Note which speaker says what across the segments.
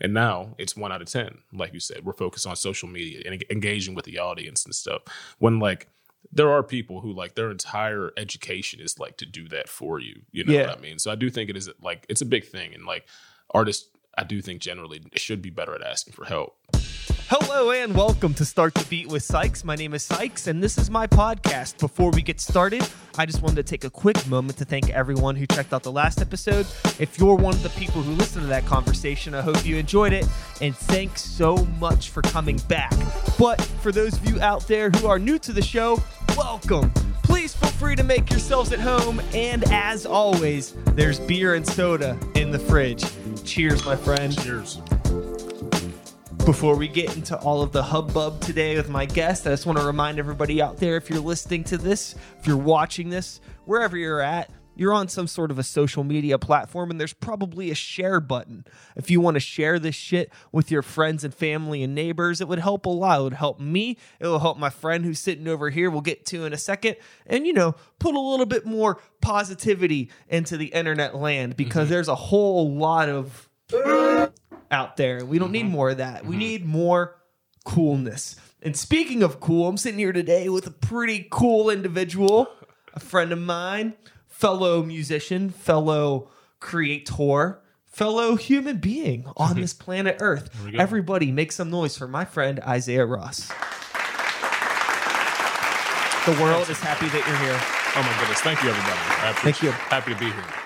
Speaker 1: And now it's one out of 10. Like you said, we're focused on social media and engaging with the audience and stuff. When like, there are people who like their entire education is like to do that for you. You know
Speaker 2: Yeah.
Speaker 1: what I mean? So I do think it is like it's a big thing, and like artists, I do think generally should be better at asking for help.
Speaker 2: Hello and welcome to Start the Beat with Sykes. My name is Sykes and this is my podcast. Before we get started, I just wanted to take a quick moment to thank everyone who checked out the last episode. If you're one of the people who listened to that conversation, I hope you enjoyed it and thanks so much for coming back. But for those of you out there who are new to the show, welcome. Please feel free to make yourselves at home and as always, there's beer and soda in the fridge. Cheers, my friend.
Speaker 1: Cheers.
Speaker 2: Before we get into all of the hubbub today with my guest, I just want to remind everybody out there if you're listening to this, if you're watching this, wherever you're at, you're on some sort of a social media platform and there's probably a share button. If you want to share this shit with your friends and family and neighbors, it would help a lot. It would help me. It will help my friend who's sitting over here, we'll get to in a second. And, you know, put a little bit more positivity into the internet land because mm-hmm. there's a whole lot of out there. We don't need mm-hmm. more of that. We mm-hmm. need more coolness. And speaking of cool, I'm sitting here today with a pretty cool individual, a friend of mine, fellow musician, fellow creator, fellow human being on mm-hmm. this planet Earth. Everybody make some noise for my friend Isaiah Ross. The world is happy that you're here.
Speaker 1: Oh my goodness! Thank you, everybody.
Speaker 2: Thank you.
Speaker 1: Happy to be here.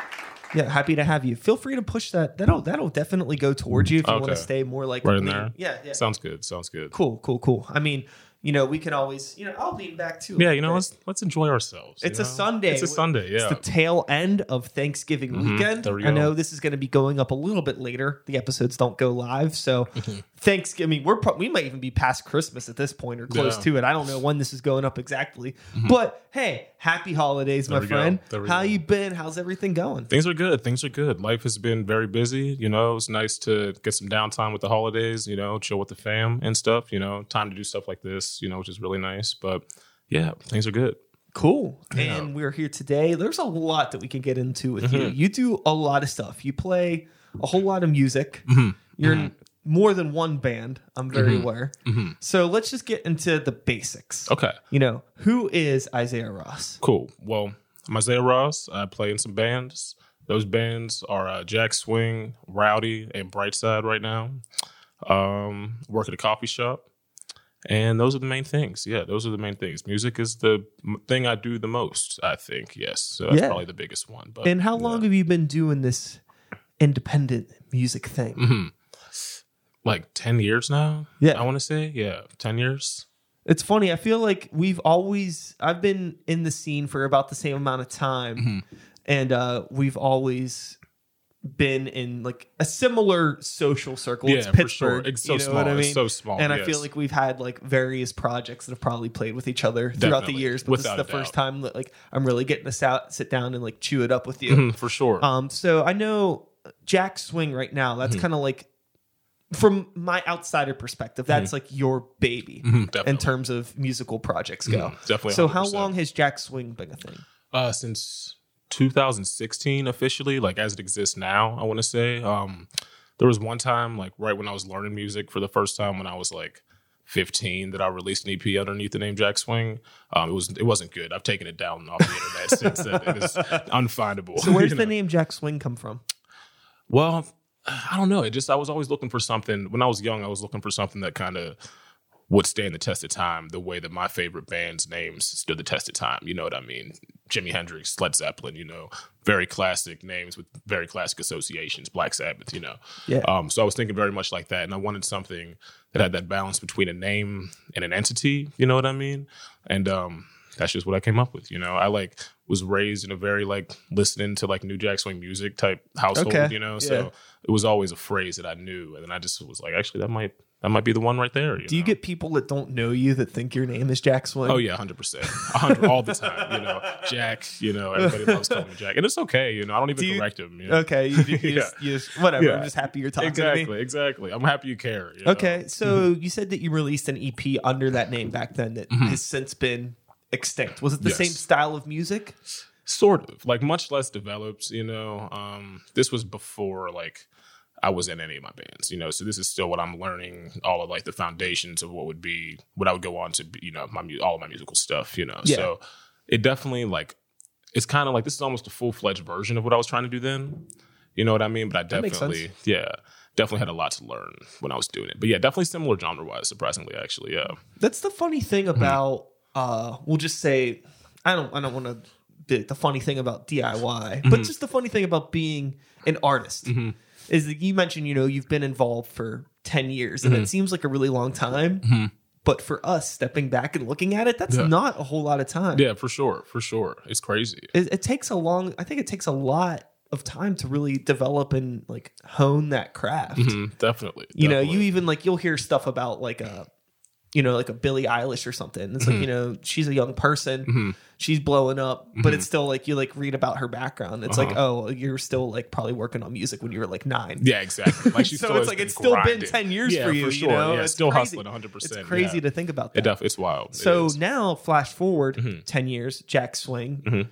Speaker 2: Yeah, happy to have you. Feel free to push that. That'll that'll definitely go towards you if you want to stay more like
Speaker 1: Right in
Speaker 2: lean-
Speaker 1: there.
Speaker 2: Yeah, yeah.
Speaker 1: Sounds good. Sounds good.
Speaker 2: Cool, cool, cool. I mean, you know, we can always, you know, I'll lean back too.
Speaker 1: Yeah, you know, let's let's enjoy ourselves. you
Speaker 2: It's a? Sunday.
Speaker 1: It's a Sunday. Yeah.
Speaker 2: It's the tail end of Thanksgiving mm-hmm. weekend.
Speaker 1: there we
Speaker 2: I know this is going to be going up a little bit later. The episodes don't go live, so
Speaker 1: mm-hmm. Mm-hmm.
Speaker 2: Thanksgiving. We're pro- we might even be past Christmas at this point or close
Speaker 1: Yeah. Mm-hmm.
Speaker 2: to it. I don't know when this is going up exactly. But hey, happy holidays, my friend. How
Speaker 1: go.
Speaker 2: you been? How's everything going?
Speaker 1: Things are good. Things are good. Life has been very busy. You know, it's nice to get some downtime with the holidays. You know, chill with the fam and stuff. You know, time to do stuff like this. You know, which is really nice. But yeah, things are good.
Speaker 2: Cool.
Speaker 1: Yeah. Mm-hmm.
Speaker 2: And we're here today. There's a lot that we can get into with you. You do a lot of stuff. You play a whole lot of music.
Speaker 1: Mm-hmm.
Speaker 2: You're in more than one band. I'm very aware. So let's just get into the basics.
Speaker 1: Okay,
Speaker 2: You know, who is Isaiah Ross?
Speaker 1: cool. Well, I'm Isaiah Ross. I play in some bands. Those bands are uh, Jack Swing, Rowdy, and Brightside right now. Um, work at a coffee shop. And those are the main things. Yeah, those are the main things. Music is the m- thing I do the most, I think. Yes. So that's
Speaker 2: Yeah.
Speaker 1: probably the biggest one. But
Speaker 2: And how long have you been doing this independent music thing?
Speaker 1: Mm-hmm. Like 10 years now
Speaker 2: Yeah.
Speaker 1: i want to say yeah 10 years
Speaker 2: It's funny. I feel like we've always I've been in the scene for about the same amount of time,
Speaker 1: Mm-hmm.
Speaker 2: and uh, we've always been in like a similar social circle. it's
Speaker 1: Yeah,
Speaker 2: Pittsburgh.
Speaker 1: for sure. It's so
Speaker 2: you know
Speaker 1: small.
Speaker 2: What I mean?
Speaker 1: It's so small,
Speaker 2: And I feel like we've had like various projects that have probably played with each other throughout the years. But
Speaker 1: Without
Speaker 2: this is
Speaker 1: a
Speaker 2: the first time that like I'm really getting to out, sit down and like chew it up with you.
Speaker 1: Mhm, for sure
Speaker 2: Um, so I know Jack Swing right now. That's
Speaker 1: Mm-hmm.
Speaker 2: kind of like from my outsider perspective. That's like your baby
Speaker 1: Mhm,
Speaker 2: in terms of musical projects go.
Speaker 1: Mhm, definitely
Speaker 2: So how
Speaker 1: 100%.
Speaker 2: long has Jack Swing been a thing?
Speaker 1: uh since 2016 officially like as it exists now i want to say um there was one time like right when i was learning music for the first time when i was like 15 that i released an ep underneath the name jack swing um it was it wasn't good i've taken it down off the internet since then it is unfindable
Speaker 2: So where's the
Speaker 1: know?
Speaker 2: name Jack Swing come from?
Speaker 1: Well, I don't know. It just I was always looking for something when I was young. I was looking for something that kind of would stand the test of time, the way that my favorite band's names stood the test of time. You know what I mean? Jimi Hendrix, Led Zeppelin. You know, very classic names with very classic associations. Black Sabbath. You know.
Speaker 2: Yeah.
Speaker 1: Um, so I was thinking very much like that, and I wanted something that had that balance between a name and an entity. You know what I mean? And um, that's just what I came up with. You know, I like was raised in a very like listening to like New Jack Swing music type household.
Speaker 2: Okay.
Speaker 1: You know,
Speaker 2: Yeah.
Speaker 1: It was always a phrase that I knew, and then I just was like, actually, that might that might be the one right there.
Speaker 2: Do you
Speaker 1: know?
Speaker 2: get people that don't know you that think your name is Jack Swing?
Speaker 1: Oh yeah, hundred percent, all the time. You know, Jack. You know, everybody loves calling me Jack, and it's okay. You know, I don't even
Speaker 2: Do you-
Speaker 1: correct him. You know?
Speaker 2: Okay, you, you,
Speaker 1: Yeah.
Speaker 2: just, you just whatever.
Speaker 1: Yeah.
Speaker 2: I'm just happy you're talking to me.
Speaker 1: Exactly, exactly. I'm happy you care. you know?
Speaker 2: Okay, so you said that you released an EP under that name back then that has since been extinct. Was it the
Speaker 1: Mm-hmm. Yes.
Speaker 2: same style of music?
Speaker 1: Sort of like much less developed you know um this was before like I was in any of my bands, you know. So this is still what I'm learning, all of like the foundations of what would be what I would go on to, be, you know, my mu- all of my musical stuff, you know.
Speaker 2: Yeah.
Speaker 1: So it definitely like it's kind of like this is almost a full fledged version of what I was trying to do then. You know what I mean? But I definitely, yeah, definitely had a lot to learn when I was doing it. But yeah, definitely similar genre wise, surprisingly, actually, yeah.
Speaker 2: That's the funny thing
Speaker 1: Mm-hmm.
Speaker 2: about uh we'll just say I don't I don't want to the, the funny thing about DIY,
Speaker 1: Mm-hmm.
Speaker 2: but just the funny thing about being an artist is that you mentioned, you know, you've been involved for 10 years
Speaker 1: Mm-hmm.
Speaker 2: and it seems like a really long time. But for us stepping back and looking at it, that's
Speaker 1: Yeah.
Speaker 2: not a whole lot of time.
Speaker 1: Yeah, for sure, for sure. It's crazy.
Speaker 2: It, it takes a long I think it takes a lot of time to really develop and like hone that craft.
Speaker 1: Mhm, definitely.
Speaker 2: you know you even like you'll hear stuff about like a you know like a billie eilish or something it's
Speaker 1: Mm-hmm.
Speaker 2: like you know she's a young person she's blowing up
Speaker 1: Mm-hmm.
Speaker 2: but it's still like you like read about her background it's like oh you're still like probably working on music when you were like nine
Speaker 1: Uh-huh. Yeah, exactly. Like she's
Speaker 2: so
Speaker 1: still
Speaker 2: it's like it's still been 10 years
Speaker 1: yeah,
Speaker 2: for you
Speaker 1: For sure.
Speaker 2: you know
Speaker 1: Yeah,
Speaker 2: it's
Speaker 1: still
Speaker 2: crazy.
Speaker 1: hustling 100. percent
Speaker 2: it's crazy
Speaker 1: yeah.
Speaker 2: to think about
Speaker 1: It
Speaker 2: that
Speaker 1: def- it's wild.
Speaker 2: So.
Speaker 1: Mm-hmm.
Speaker 2: now flash forward 10 years jack swing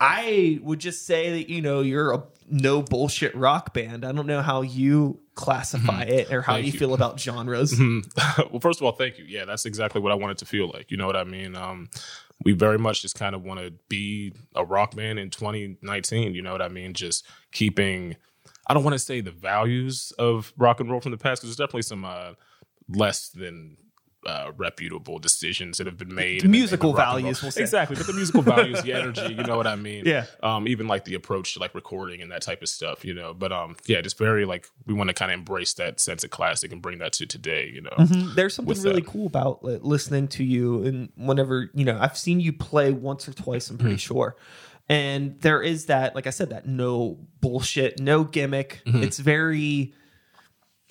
Speaker 2: i would just say that you know you're a no bullshit rock band i don't know how you classify it or how
Speaker 1: Mm-hmm.
Speaker 2: You,
Speaker 1: you.
Speaker 2: feel about genres
Speaker 1: well, first of all, thank you. Yeah, that's exactly what I wanted it to feel like. You know what I mean? Um, we very much just kind of want to be a rock band in 2019. You know what I mean? Just keeping. I don't want to say the values of rock and roll from the past because there's definitely some uh, less than uh, reputable decisions that have been made. the
Speaker 2: musical
Speaker 1: of rock and roll.
Speaker 2: values, we'll
Speaker 1: exactly, but the musical values, the energy, you know what I mean?
Speaker 2: Yeah.
Speaker 1: Um, even like the approach to like recording and that type of stuff, you know. But um, yeah, just very like we want to kind of embrace that sense of classic and bring that to today, you know.
Speaker 2: Mhm. There's something really
Speaker 1: that.
Speaker 2: cool about like, listening to you, and whenever you know, I've seen you play once or twice. I'm pretty
Speaker 1: Mm-hmm.
Speaker 2: sure, and there is that, like I said, that no bullshit, no gimmick.
Speaker 1: Mm-hmm.
Speaker 2: It's very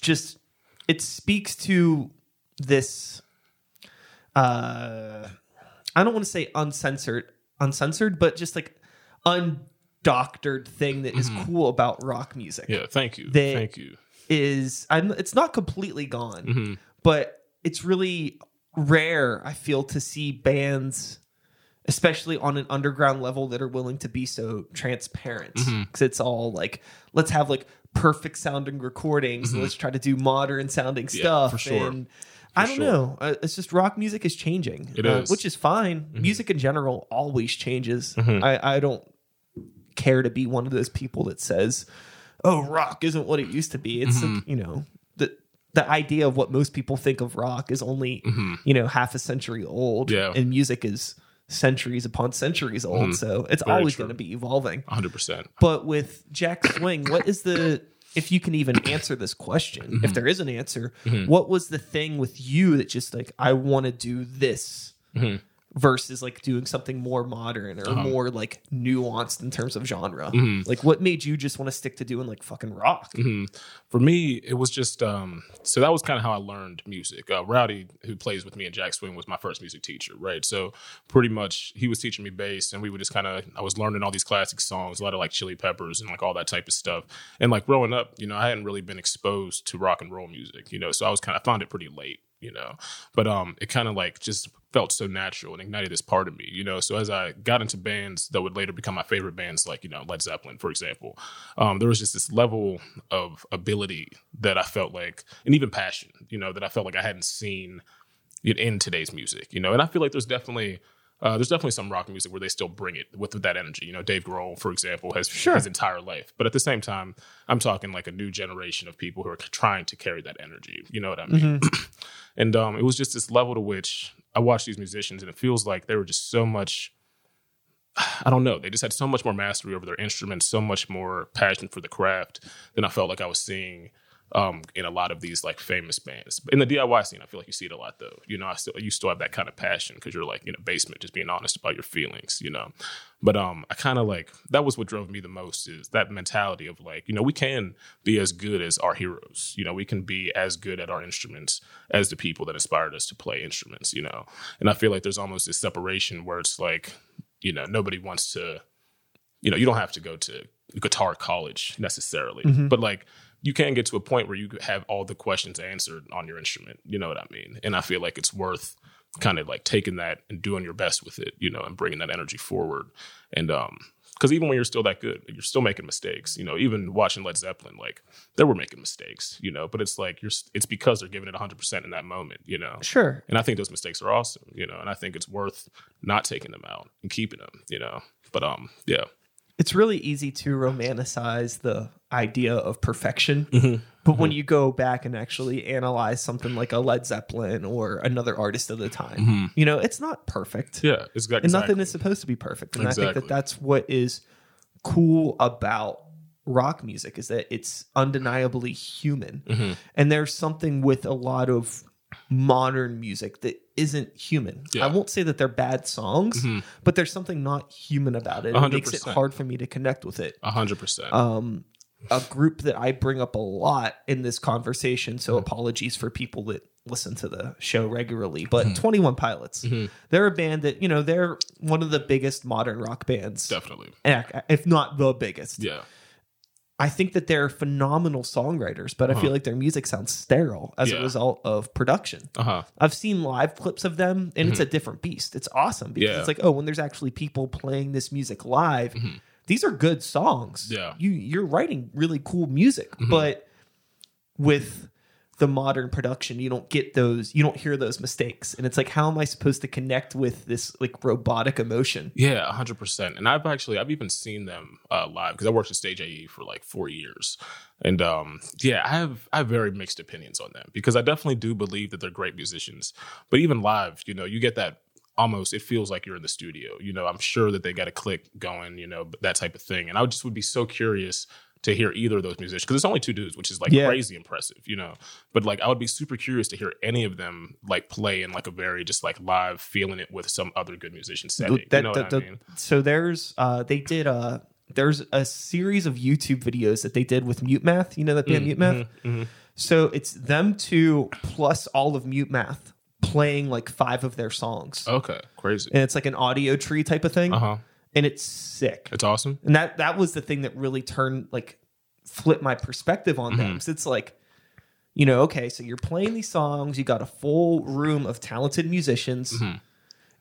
Speaker 2: just. It speaks to this. Uh, I don't want to say uncensored, uncensored, but just like undoctored thing that is cool about rock music
Speaker 1: Mm-hmm. Yeah, thank you. Thank you.
Speaker 2: is I'm it's not completely gone,
Speaker 1: Mm-hmm.
Speaker 2: but it's really rare I feel to see bands especially on an underground level that are willing to be so transparent
Speaker 1: Mm-hmm.
Speaker 2: because it's all like let's have like perfect sounding recordings let's try to do modern sounding stuff
Speaker 1: Mm-hmm. for sure.
Speaker 2: and I don't
Speaker 1: sure.
Speaker 2: know. Uh, it's just rock music is changing.
Speaker 1: It
Speaker 2: uh,
Speaker 1: is. Mm-hmm.
Speaker 2: which is fine. Music in general always changes. I, I don't care to be one of those people that says, "Oh, rock isn't what it used to be." It's
Speaker 1: Mm-hmm.
Speaker 2: you know the the idea of what most people think of rock is only you know half a century old,
Speaker 1: Mm-hmm. Yeah.
Speaker 2: and music is centuries upon centuries old. So it's
Speaker 1: Very
Speaker 2: always going to be evolving.
Speaker 1: 100%.
Speaker 2: But with Jack Swing, what is the if you can even answer this question,
Speaker 1: Mm-hmm.
Speaker 2: if there is an answer, what was the thing with you that just like I want to do this
Speaker 1: Mm-hmm.
Speaker 2: Versus like doing something more modern
Speaker 1: Uh-huh.
Speaker 2: or more like nuanced in terms of genre?
Speaker 1: Mm-hmm.
Speaker 2: Like what made you just want to stick to doing like fucking rock?
Speaker 1: For me, it was just um so that was kind of how I learned music. Uh, Rowdy, who plays with me and Jack Swing, was my first music teacher, right? So pretty much he was teaching me bass, and we would just kind of I was learning all these classic songs, a lot of like Chili Peppers and like all that type of stuff. And like growing up, you know, I hadn't really been exposed to rock and roll music, you know, so I was kind of found it pretty late, you know, but um it kind of like just felt so natural and ignited this part of me, you know. So as I got into bands that would later become my favorite bands, like you know Led Zeppelin, for example, um, there was just this level of ability that I felt like, and even passion, you know, that I felt like I hadn't seen in- in today's music, you know. And I feel like there's definitely uh, there's definitely some rock music where they still bring it with, with that energy. You know, Dave Grohl, for example, has
Speaker 2: Sure.
Speaker 1: his entire life. But at the same time, I'm talking like a new generation of people who are trying to carry that energy. You know what I mean? and um, it was just this level to which I watched these musicians, and it feels like they were just so much. I don't know. They just had so much more mastery over their instruments, so much more passion for the craft than I felt like I was seeing um, in a lot of these like famous bands. In the DIY scene, I feel like you see it a lot though. You know, I still you still have that kind of passion because you're like in a basement, just being honest about your feelings. You know, but um, I kind of like that was what drove me the most is that mentality of like you know we can be as good as our heroes. You know, we can be as good at our instruments as the people that inspired us to play instruments. You know, and I feel like there's almost this separation where it's like you know nobody wants to you know, you don't have to go to guitar college necessarily, but like you can get to a point where you have all the questions answered on your instrument. You know what I mean? And I feel like it's worth kind of like taking that and doing your best with it, you know, and bringing that energy forward and um because even when you're still that good, you're still making mistakes. You know, even watching Led Zeppelin, like they were making mistakes. You know, but it's like you're it's because they're giving it 100 percent in that moment. You know,
Speaker 2: Sure.
Speaker 1: and I think those mistakes are awesome. You know, and I think it's worth not taking them out and keeping them. You know, but um, yeah,
Speaker 2: It's really easy to romanticize the idea of perfection.
Speaker 1: Mm-hmm.
Speaker 2: But when you go back and actually analyze something like a Led Zeppelin or another artist of the time, you know, it's not perfect.
Speaker 1: yeah, it's exactly.
Speaker 2: and nothing is supposed to be perfect. And I think that that's what is cool about rock music is that it's undeniably human.
Speaker 1: Mm-hmm.
Speaker 2: And there's something with a lot of modern music that isn't human.
Speaker 1: Yeah.
Speaker 2: I won't say that they're bad songs, but there's something not human about it. It makes it hard for me to connect with it.
Speaker 1: A hundred percent.
Speaker 2: Um, a group that I bring up a lot in this conversation.
Speaker 1: Mm-hmm.
Speaker 2: So apologies for people that listen to the show regularly, but
Speaker 1: Mm-hmm.
Speaker 2: 21 Pilots, they're a band that, you know, they're one of the biggest modern rock bands,
Speaker 1: Definitely.
Speaker 2: if not the biggest.
Speaker 1: Yeah.
Speaker 2: I think that they're phenomenal songwriters, but I feel like their music sounds sterile as a
Speaker 1: Uh-huh.
Speaker 2: Result of production.
Speaker 1: Uh huh.
Speaker 2: I've seen live clips of them and it's a different beast. It's awesome because
Speaker 1: Mm-hmm. Yeah.
Speaker 2: it's like, oh, when there's actually people playing this music live, these are good songs.
Speaker 1: Yeah. Mm-hmm.
Speaker 2: You you're writing really cool music, but with the modern production, you don't get those, you don't hear those mistakes. And it's like, how am I supposed to connect with this like robotic emotion?
Speaker 1: Yeah, hundred percent. And I've actually I've even seen them uh, live because I worked at Stage AE for like four years, and um, yeah, I have I have very mixed opinions on them because I definitely do believe that they're great musicians, but even live, you know, you get that almost it feels like you're in the studio. You know, I'm sure that they got a click going, you know, that type of thing, and I just would be so curious to hear either of those musicians because it's only two dudes, which is like
Speaker 2: Yeah.
Speaker 1: crazy impressive, you know. But like, I would be super curious to hear any of them like play in like a very just like live, feeling it with some other good musician setting.
Speaker 2: That-
Speaker 1: you know
Speaker 2: that-
Speaker 1: I mean?
Speaker 2: So there's uh they did uh there's a series of YouTube videos that they did with Mute Math. You know that band Mute Math?
Speaker 1: Mm-hmm.
Speaker 2: So it's them two plus all of Mute Math playing like five of their songs.
Speaker 1: Okay, crazy.
Speaker 2: And it's like an Audiotree type of thing.
Speaker 1: Uh huh.
Speaker 2: And it's sick.
Speaker 1: It's awesome.
Speaker 2: And that that was the thing that really turned like flipped my perspective on
Speaker 1: Mm-hmm.
Speaker 2: them. So it's like, you know, okay, so you're playing these songs, you got a full room of talented musicians,
Speaker 1: Mm-hmm.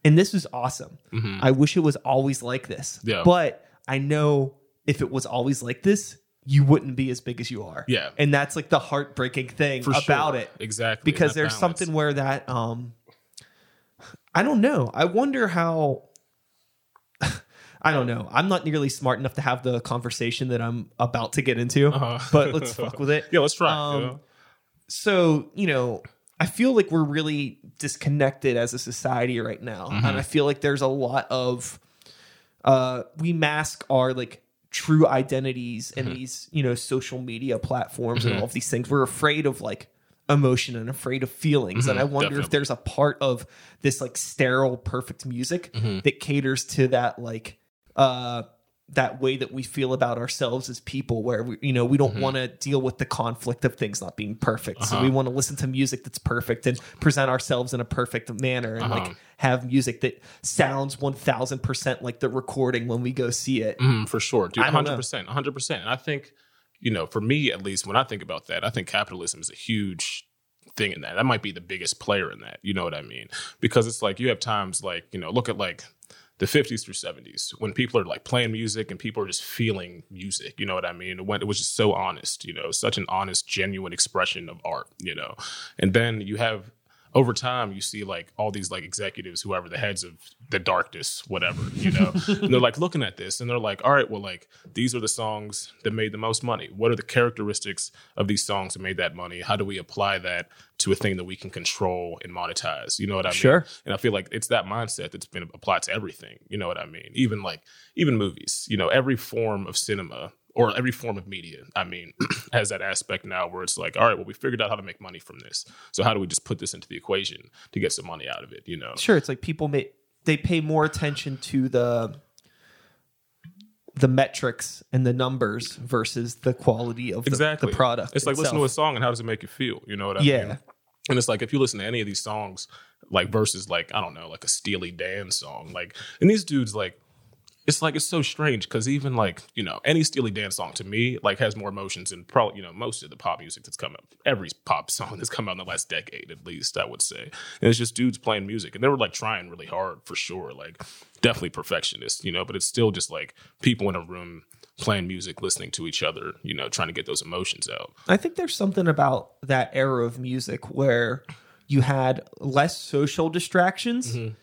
Speaker 2: and this is awesome. I wish it was always like this.
Speaker 1: Yeah.
Speaker 2: But I know if it was always like this, you wouldn't be as big as you are.
Speaker 1: Yeah.
Speaker 2: And that's like the heartbreaking thing
Speaker 1: For
Speaker 2: about
Speaker 1: sure.
Speaker 2: it.
Speaker 1: Exactly.
Speaker 2: Because there's
Speaker 1: balance.
Speaker 2: something where that um I don't know. I wonder how I don't know. I'm not nearly smart enough to have the conversation that I'm about to get into,
Speaker 1: Uh-huh.
Speaker 2: but let's fuck with it.
Speaker 1: Yeah, let's try.
Speaker 2: Um,
Speaker 1: you know?
Speaker 2: So, you know, I feel like we're really disconnected as a society right now.
Speaker 1: Mm-hmm.
Speaker 2: And I feel like there's a lot of uh we mask our like true identities in
Speaker 1: Mm-hmm.
Speaker 2: these, you know, social media platforms and all of these things. We're afraid of like emotion and afraid of feelings. And I wonder if
Speaker 1: Mm-hmm.
Speaker 2: there's a part of this like sterile, perfect music
Speaker 1: Mm-hmm.
Speaker 2: that caters to that like uh that way that we feel about ourselves as people where we you know we
Speaker 1: Mm-hmm.
Speaker 2: don't want to deal with the conflict of things not being perfect so
Speaker 1: Uh-huh.
Speaker 2: we want to listen to music that's perfect and present ourselves in a perfect manner and
Speaker 1: Uh-huh.
Speaker 2: like have music that sounds 1000% like the recording when we go see it
Speaker 1: Mm, for sure, dude.
Speaker 2: I don't know.
Speaker 1: Hundred percent, hundred percent. And I think, you know, for me at least, when I think about that, I think capitalism is a huge thing in that. That might be the biggest player in that. You know what I mean? Because it's like you have times like you know, look at like the 50s through 70s when people are like playing music and people are just feeling music you know what i mean? When it was just so honest you know such an honest genuine expression of art you know? And then you have over time you see like all these like executives whoever the heads of the darkness whatever you know? And they're like looking at this and they're like all right well like these are the songs that made the most money. What are the characteristics of these songs that made that money? How do we apply that to a thing that we can control and monetize? You know what i mean?
Speaker 2: Sure.
Speaker 1: and i feel like it's that mindset that's been applied to everything you know what i mean? Even like even movies you know every form of cinema or every form of media, I mean, has that aspect now where it's like, all right, well, we figured out how to make money from this. So how do we just put this into the equation to get some money out of it? You know?
Speaker 2: sure it's like people may they pay more attention to the the metrics and the numbers versus the quality of the,
Speaker 1: Exactly.
Speaker 2: the product
Speaker 1: It's like listen to a song and how does it make you feel? You know what I
Speaker 2: Yeah.
Speaker 1: mean? And it's like if you listen to any of these songs, like versus like I don't know, like a Steely Dan song, like and these dudes like it's like it's so strange because even like you know any Steely Dan song to me like has more emotions than probably you know most of the pop music that's come out. Every pop song that's come out in the last decade, at least, I would say. And it's just dudes playing music, and they were like trying really hard for sure. Like definitely perfectionist, you know. But it's still just like people in a room playing music, listening to each other, you know, trying to get those emotions out.
Speaker 2: I think there's something about that era of music where you had less social distractions
Speaker 1: Mm-hmm.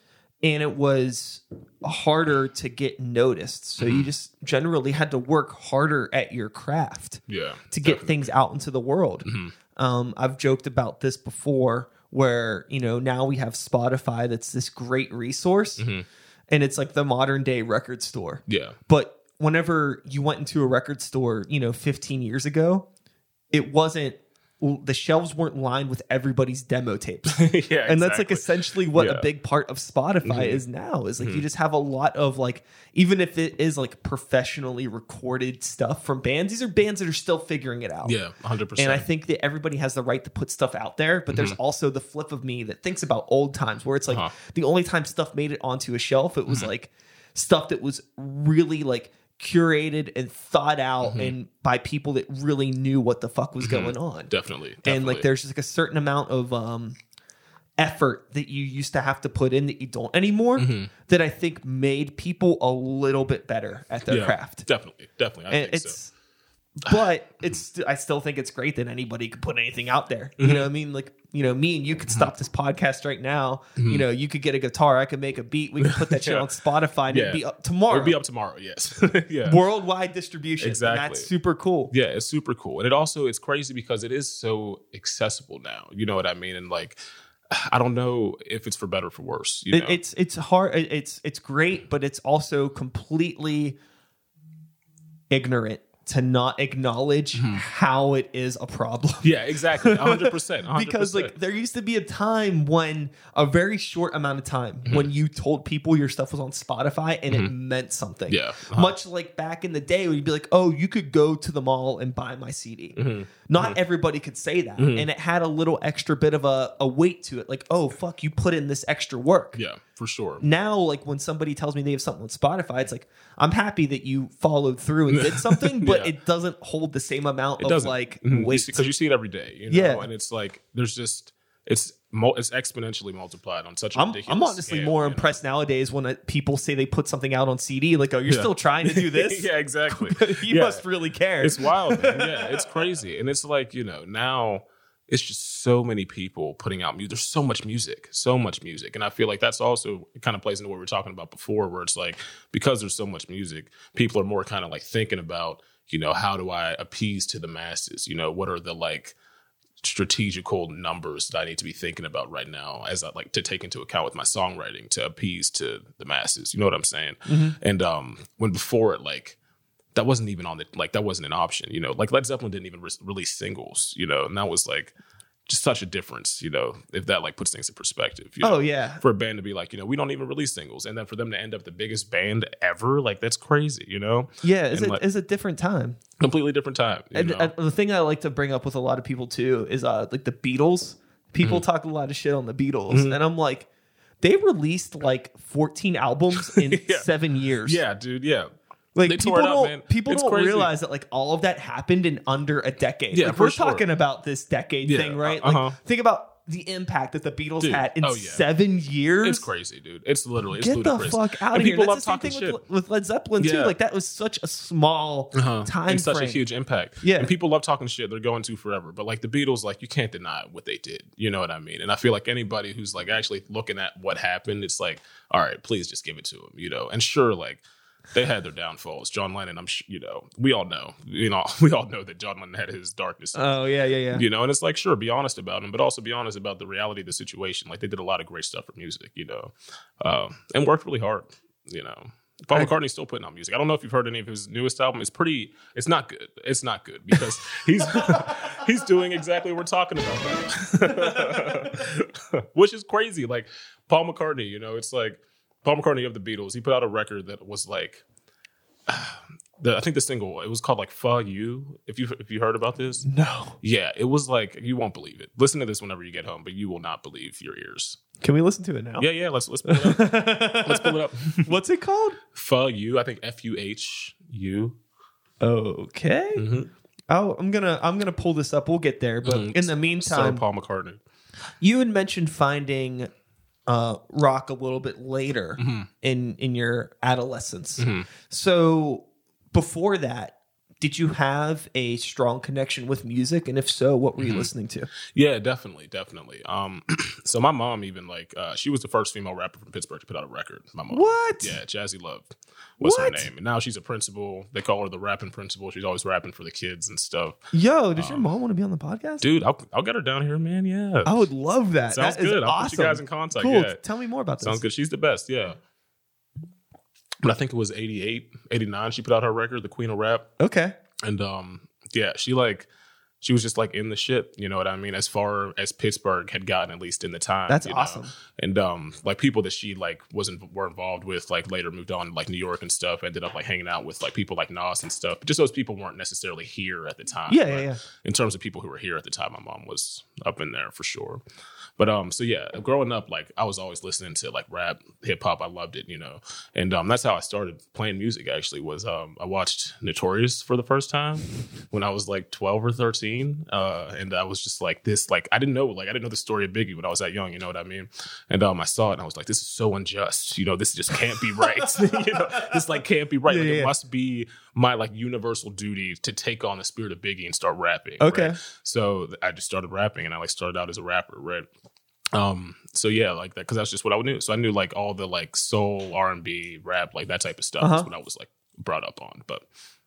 Speaker 2: And it was harder to get noticed. So
Speaker 1: Mm-hmm.
Speaker 2: you just generally had to work harder at your craft
Speaker 1: Yeah,
Speaker 2: to get things out into the world.
Speaker 1: Mm-hmm.
Speaker 2: Um, I've joked about this before where, you know, now we have Spotify that's this great resource
Speaker 1: Mm-hmm.
Speaker 2: and it's like the modern day record store.
Speaker 1: yeah,
Speaker 2: But whenever you went into a record store, you know, 15 years ago, it wasn't the shelves weren't lined with everybody's demo tapes.
Speaker 1: yeah.
Speaker 2: And that's like essentially what
Speaker 1: Yeah. Mm-hmm.
Speaker 2: a big part of Spotify is now. Is like you just have a lot of like even if it is like professionally recorded stuff from bands, these are bands that are still figuring it out.
Speaker 1: yeah, hundred percent.
Speaker 2: And I think that everybody has the right to put stuff out there, but there's also the flip of me that thinks about old times where it's like
Speaker 1: Mm-hmm. Uh-huh.
Speaker 2: the only time stuff made it onto a shelf, it was
Speaker 1: Mm-hmm.
Speaker 2: like stuff that was really like curated and thought out
Speaker 1: Mm-hmm.
Speaker 2: and by people that really knew what the fuck was going on.
Speaker 1: definitely,
Speaker 2: And like there's just like a certain amount of um effort that you used to have to put in that you don't anymore that I think made people a little bit better at their
Speaker 1: Mm-hmm. yeah,
Speaker 2: craft.
Speaker 1: Definitely, definitely. I
Speaker 2: And
Speaker 1: think so.
Speaker 2: But it's I still think it's great that anybody could put anything out there.
Speaker 1: Mm-hmm.
Speaker 2: You know what I mean? Like, you know, me and you could stop this podcast right now. You know, you could get a guitar, I could make a beat, we could put that shit
Speaker 1: Mm-hmm. Yeah.
Speaker 2: on Spotify and
Speaker 1: Yeah.
Speaker 2: it'd be up tomorrow.
Speaker 1: It'll be up tomorrow. Yes. yeah.
Speaker 2: Worldwide distribution.
Speaker 1: Exactly.
Speaker 2: that's super cool.
Speaker 1: Yeah, it's super cool. And it also it's crazy because it is so accessible now. You know what I mean? And like I don't know if it's for better or for worse. You know?
Speaker 2: It's it's hard it's it's great, but it's also completely ignorant to not acknowledge
Speaker 1: Mm-hmm.
Speaker 2: how it is a problem.
Speaker 1: yeah, exactly. 100%. 100%.
Speaker 2: because like there used to be a time when a very short amount of time
Speaker 1: Mm-hmm.
Speaker 2: when you told people your stuff was on Spotify and it meant something.
Speaker 1: Yeah. Uh-huh.
Speaker 2: Much like back in the day when you'd be like, "Oh, you could go to the mall and buy my CD."
Speaker 1: Mm-hmm.
Speaker 2: Not everybody could say that, and it had a little extra bit of a, a weight to it. Like, "Oh, fuck, you put in this extra work."
Speaker 1: yeah, for sure.
Speaker 2: Now, like when somebody tells me they have something on Spotify, it's like I'm happy that you followed through and did something, but
Speaker 1: Yeah.
Speaker 2: it doesn't hold the same amount
Speaker 1: It
Speaker 2: of
Speaker 1: doesn't
Speaker 2: like
Speaker 1: Mhm.
Speaker 2: weight.
Speaker 1: because you see it every day, you know,
Speaker 2: Yeah.
Speaker 1: and it's like there's just it's it's exponentially multiplied on such a
Speaker 2: I'm,
Speaker 1: ridiculous.
Speaker 2: I'm honestly
Speaker 1: scale,
Speaker 2: more
Speaker 1: you know?
Speaker 2: impressed nowadays when uh, people say they put something out on CD. Like, oh, you're
Speaker 1: Yeah.
Speaker 2: still trying to do this?
Speaker 1: yeah, exactly.
Speaker 2: you
Speaker 1: Yeah.
Speaker 2: must really care.
Speaker 1: It's wild, man. Yeah, it's crazy, and it's like you know now it's just so many people putting out music. There's so much music, so much music, and I feel like that's also it kind of plays into what we were talking about before, where it's like because there's so much music, people are more kind of like thinking about you know how do I appease to the masses? You know, what are the like strategical numbers that I need to be thinking about right now as I like to take into account with my songwriting to appease to the masses. You know what I'm saying? And um when before it like that wasn't even on the like that wasn't an option, you know. Like Led Zeppelin didn't even re- release singles, you know, and that was like just such a difference, you know, if that like puts things in perspective. You know?
Speaker 2: oh yeah,
Speaker 1: For a band to be like, you know, we don't even release singles, and then for them to end up the biggest band ever, like that's crazy, you know.
Speaker 2: yeah. It's
Speaker 1: And,
Speaker 2: a,
Speaker 1: like,
Speaker 2: it's a different time.
Speaker 1: completely different time. You
Speaker 2: And,
Speaker 1: know?
Speaker 2: and the thing I like to bring up with a lot of people too is uh like the Beatles. People
Speaker 1: Mm-hmm.
Speaker 2: talk a lot of shit on the Beatles, and I'm like, they released like 14 albums in
Speaker 1: Yeah.
Speaker 2: seven years.
Speaker 1: yeah, dude. Yeah.
Speaker 2: Like
Speaker 1: They
Speaker 2: people
Speaker 1: tore it
Speaker 2: don't
Speaker 1: man.
Speaker 2: people
Speaker 1: It's
Speaker 2: don't
Speaker 1: crazy.
Speaker 2: realize that like all of that happened in under a decade.
Speaker 1: Yeah,
Speaker 2: like we're
Speaker 1: sure.
Speaker 2: talking about this decade
Speaker 1: Yeah,
Speaker 2: thing, right?
Speaker 1: uh-huh.
Speaker 2: Like think about the impact that the Beatles
Speaker 1: Dude,
Speaker 2: had in
Speaker 1: oh, yeah.
Speaker 2: seven years.
Speaker 1: It's crazy, dude. It's literally it's
Speaker 2: Get
Speaker 1: ludicrous.
Speaker 2: the fuck out
Speaker 1: and
Speaker 2: of here.
Speaker 1: People
Speaker 2: That's
Speaker 1: love
Speaker 2: the
Speaker 1: talking
Speaker 2: same thing
Speaker 1: shit.
Speaker 2: with, with Led Zeppelin too. Like that was such a small
Speaker 1: Uh-huh.
Speaker 2: time
Speaker 1: and such
Speaker 2: frame.
Speaker 1: a huge impact.
Speaker 2: Yeah.
Speaker 1: And people love talking shit. They're going to forever. But like the Beatles, like you can't deny what they did. You know what I mean? And I feel like anybody who's like actually looking at what happened, it's like, all right, please just give it to them. You know. And sure, like they had their downfalls. John Lennon, I'm sh- you know, we all know. You know, we all know that John Lennon had his darkness.
Speaker 2: Oh yeah, yeah, yeah.
Speaker 1: you know, and it's like, sure, be honest about him, but also be honest about the reality of the situation. Like they did a lot of great stuff for music, you know, um, and worked really hard, you know. Paul
Speaker 2: I-
Speaker 1: McCartney's still putting out music. I don't know if you've heard any of his newest album. It's pretty. It's not good. It's not good because he's he's doing exactly what we're talking about, which is crazy. Like Paul McCartney, you know, it's like Paul McCartney of the Beatles. He put out a record that was like. The, I think the single it was called like "Fuck You." If you if you heard about this,
Speaker 2: No.
Speaker 1: yeah, it was like you won't believe it. Listen to this whenever you get home, but you will not believe your ears.
Speaker 2: Can we listen to it now?
Speaker 1: Yeah, yeah. Let's let's pull it up. let's pull it up.
Speaker 2: What's it called?
Speaker 1: Fuh you. I think F U H U.
Speaker 2: Okay.
Speaker 1: Mhm.
Speaker 2: Oh, I'm gonna I'm gonna pull this up. We'll get there, but
Speaker 1: Mhm.
Speaker 2: in the
Speaker 1: Sir
Speaker 2: meantime,
Speaker 1: Paul McCartney.
Speaker 2: you had mentioned finding uh, rock a little bit later
Speaker 1: Mhm.
Speaker 2: in in your adolescence.
Speaker 1: Mhm.
Speaker 2: So before that, did you have a strong connection with music? And if so, what were you
Speaker 1: Mhm.
Speaker 2: listening to?
Speaker 1: Yeah, definitely, definitely. Um, so my mom even like uh, she was the first female rapper from Pittsburgh to put out a record. My mom.
Speaker 2: What?
Speaker 1: Yeah, Jazzy Love was
Speaker 2: What?
Speaker 1: her name, and now she's a principal. They call her the rapping principal. She's always rapping for the kids and stuff.
Speaker 2: Yo, does your mom want to be on the podcast?
Speaker 1: Dude, I'll I'll get her down here, man. Yeah,
Speaker 2: I would love that.
Speaker 1: sounds
Speaker 2: That is
Speaker 1: good. I'll
Speaker 2: awesome.
Speaker 1: put you guys in contact.
Speaker 2: cool.
Speaker 1: Yeah,
Speaker 2: Tell me more about this.
Speaker 1: sounds good. She's the best. Yeah. But I think it was 88, 89, She put out her record, The Queen of Rap.
Speaker 2: Okay.
Speaker 1: and um yeah she like she was just like in the shit you know what i mean as far as pittsburgh had gotten at least in the time
Speaker 2: That's
Speaker 1: you know?
Speaker 2: awesome.
Speaker 1: and um like people that she like wasn't were involved with like later moved on to like new york and stuff ended up like hanging out with like people like nas and stuff but just those people weren't necessarily here at the time
Speaker 2: Yeah, yeah, yeah.
Speaker 1: in terms of people who were here at the time my mom was up in there for sure but um so yeah growing up like i was always listening to like rap hip hop i loved it you know. And um that's how i started playing music actually was um i watched notorious for the first time when i was like 12 or 13 uh and i was just like this like i didn't know like i didn't know the story of biggie when i was that young you know what i mean? And um i saw it and i was like this is so unjust you know this just can't be right you know? This like can't be right
Speaker 2: Yeah,
Speaker 1: like
Speaker 2: yeah,
Speaker 1: it must be my like universal duty to take on the spirit of biggie and start rapping
Speaker 2: Okay.
Speaker 1: right? So I just started rapping and I like started out as a rapper, right? Um, so yeah, like that because that's just what I knew. So I knew like all the like soul, R and B, rap, like that type of stuff.
Speaker 2: Uh-huh.
Speaker 1: That's what I was like brought up on. But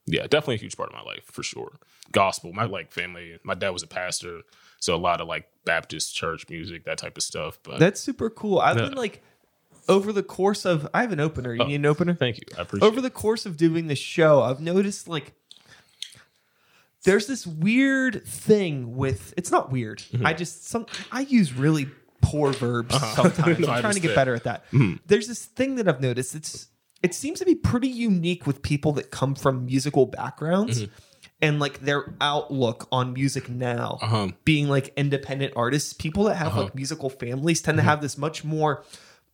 Speaker 1: yeah, definitely a huge part of my life for sure. Gospel, my like family, my dad was a pastor, so a lot of like Baptist church music, that type of stuff. But
Speaker 2: That's super cool. I've been like over the course of I have an opener. You
Speaker 1: Oh.
Speaker 2: need an opener?
Speaker 1: thank you, I appreciate.
Speaker 2: over the course of doing this show, I've noticed like there's this weird thing with it's not weird. I just some I use really poor verbs sometimes.
Speaker 1: Mm-hmm. No, I
Speaker 2: I'm trying to get better at that.
Speaker 1: Mhm.
Speaker 2: There's this thing that I've noticed. It's it seems to be pretty unique with people that come from musical backgrounds
Speaker 1: Mm-hmm.
Speaker 2: and like their outlook on music now
Speaker 1: Uh huh.
Speaker 2: being like independent artists, people that have
Speaker 1: Uh-huh.
Speaker 2: like musical families tend to have this much more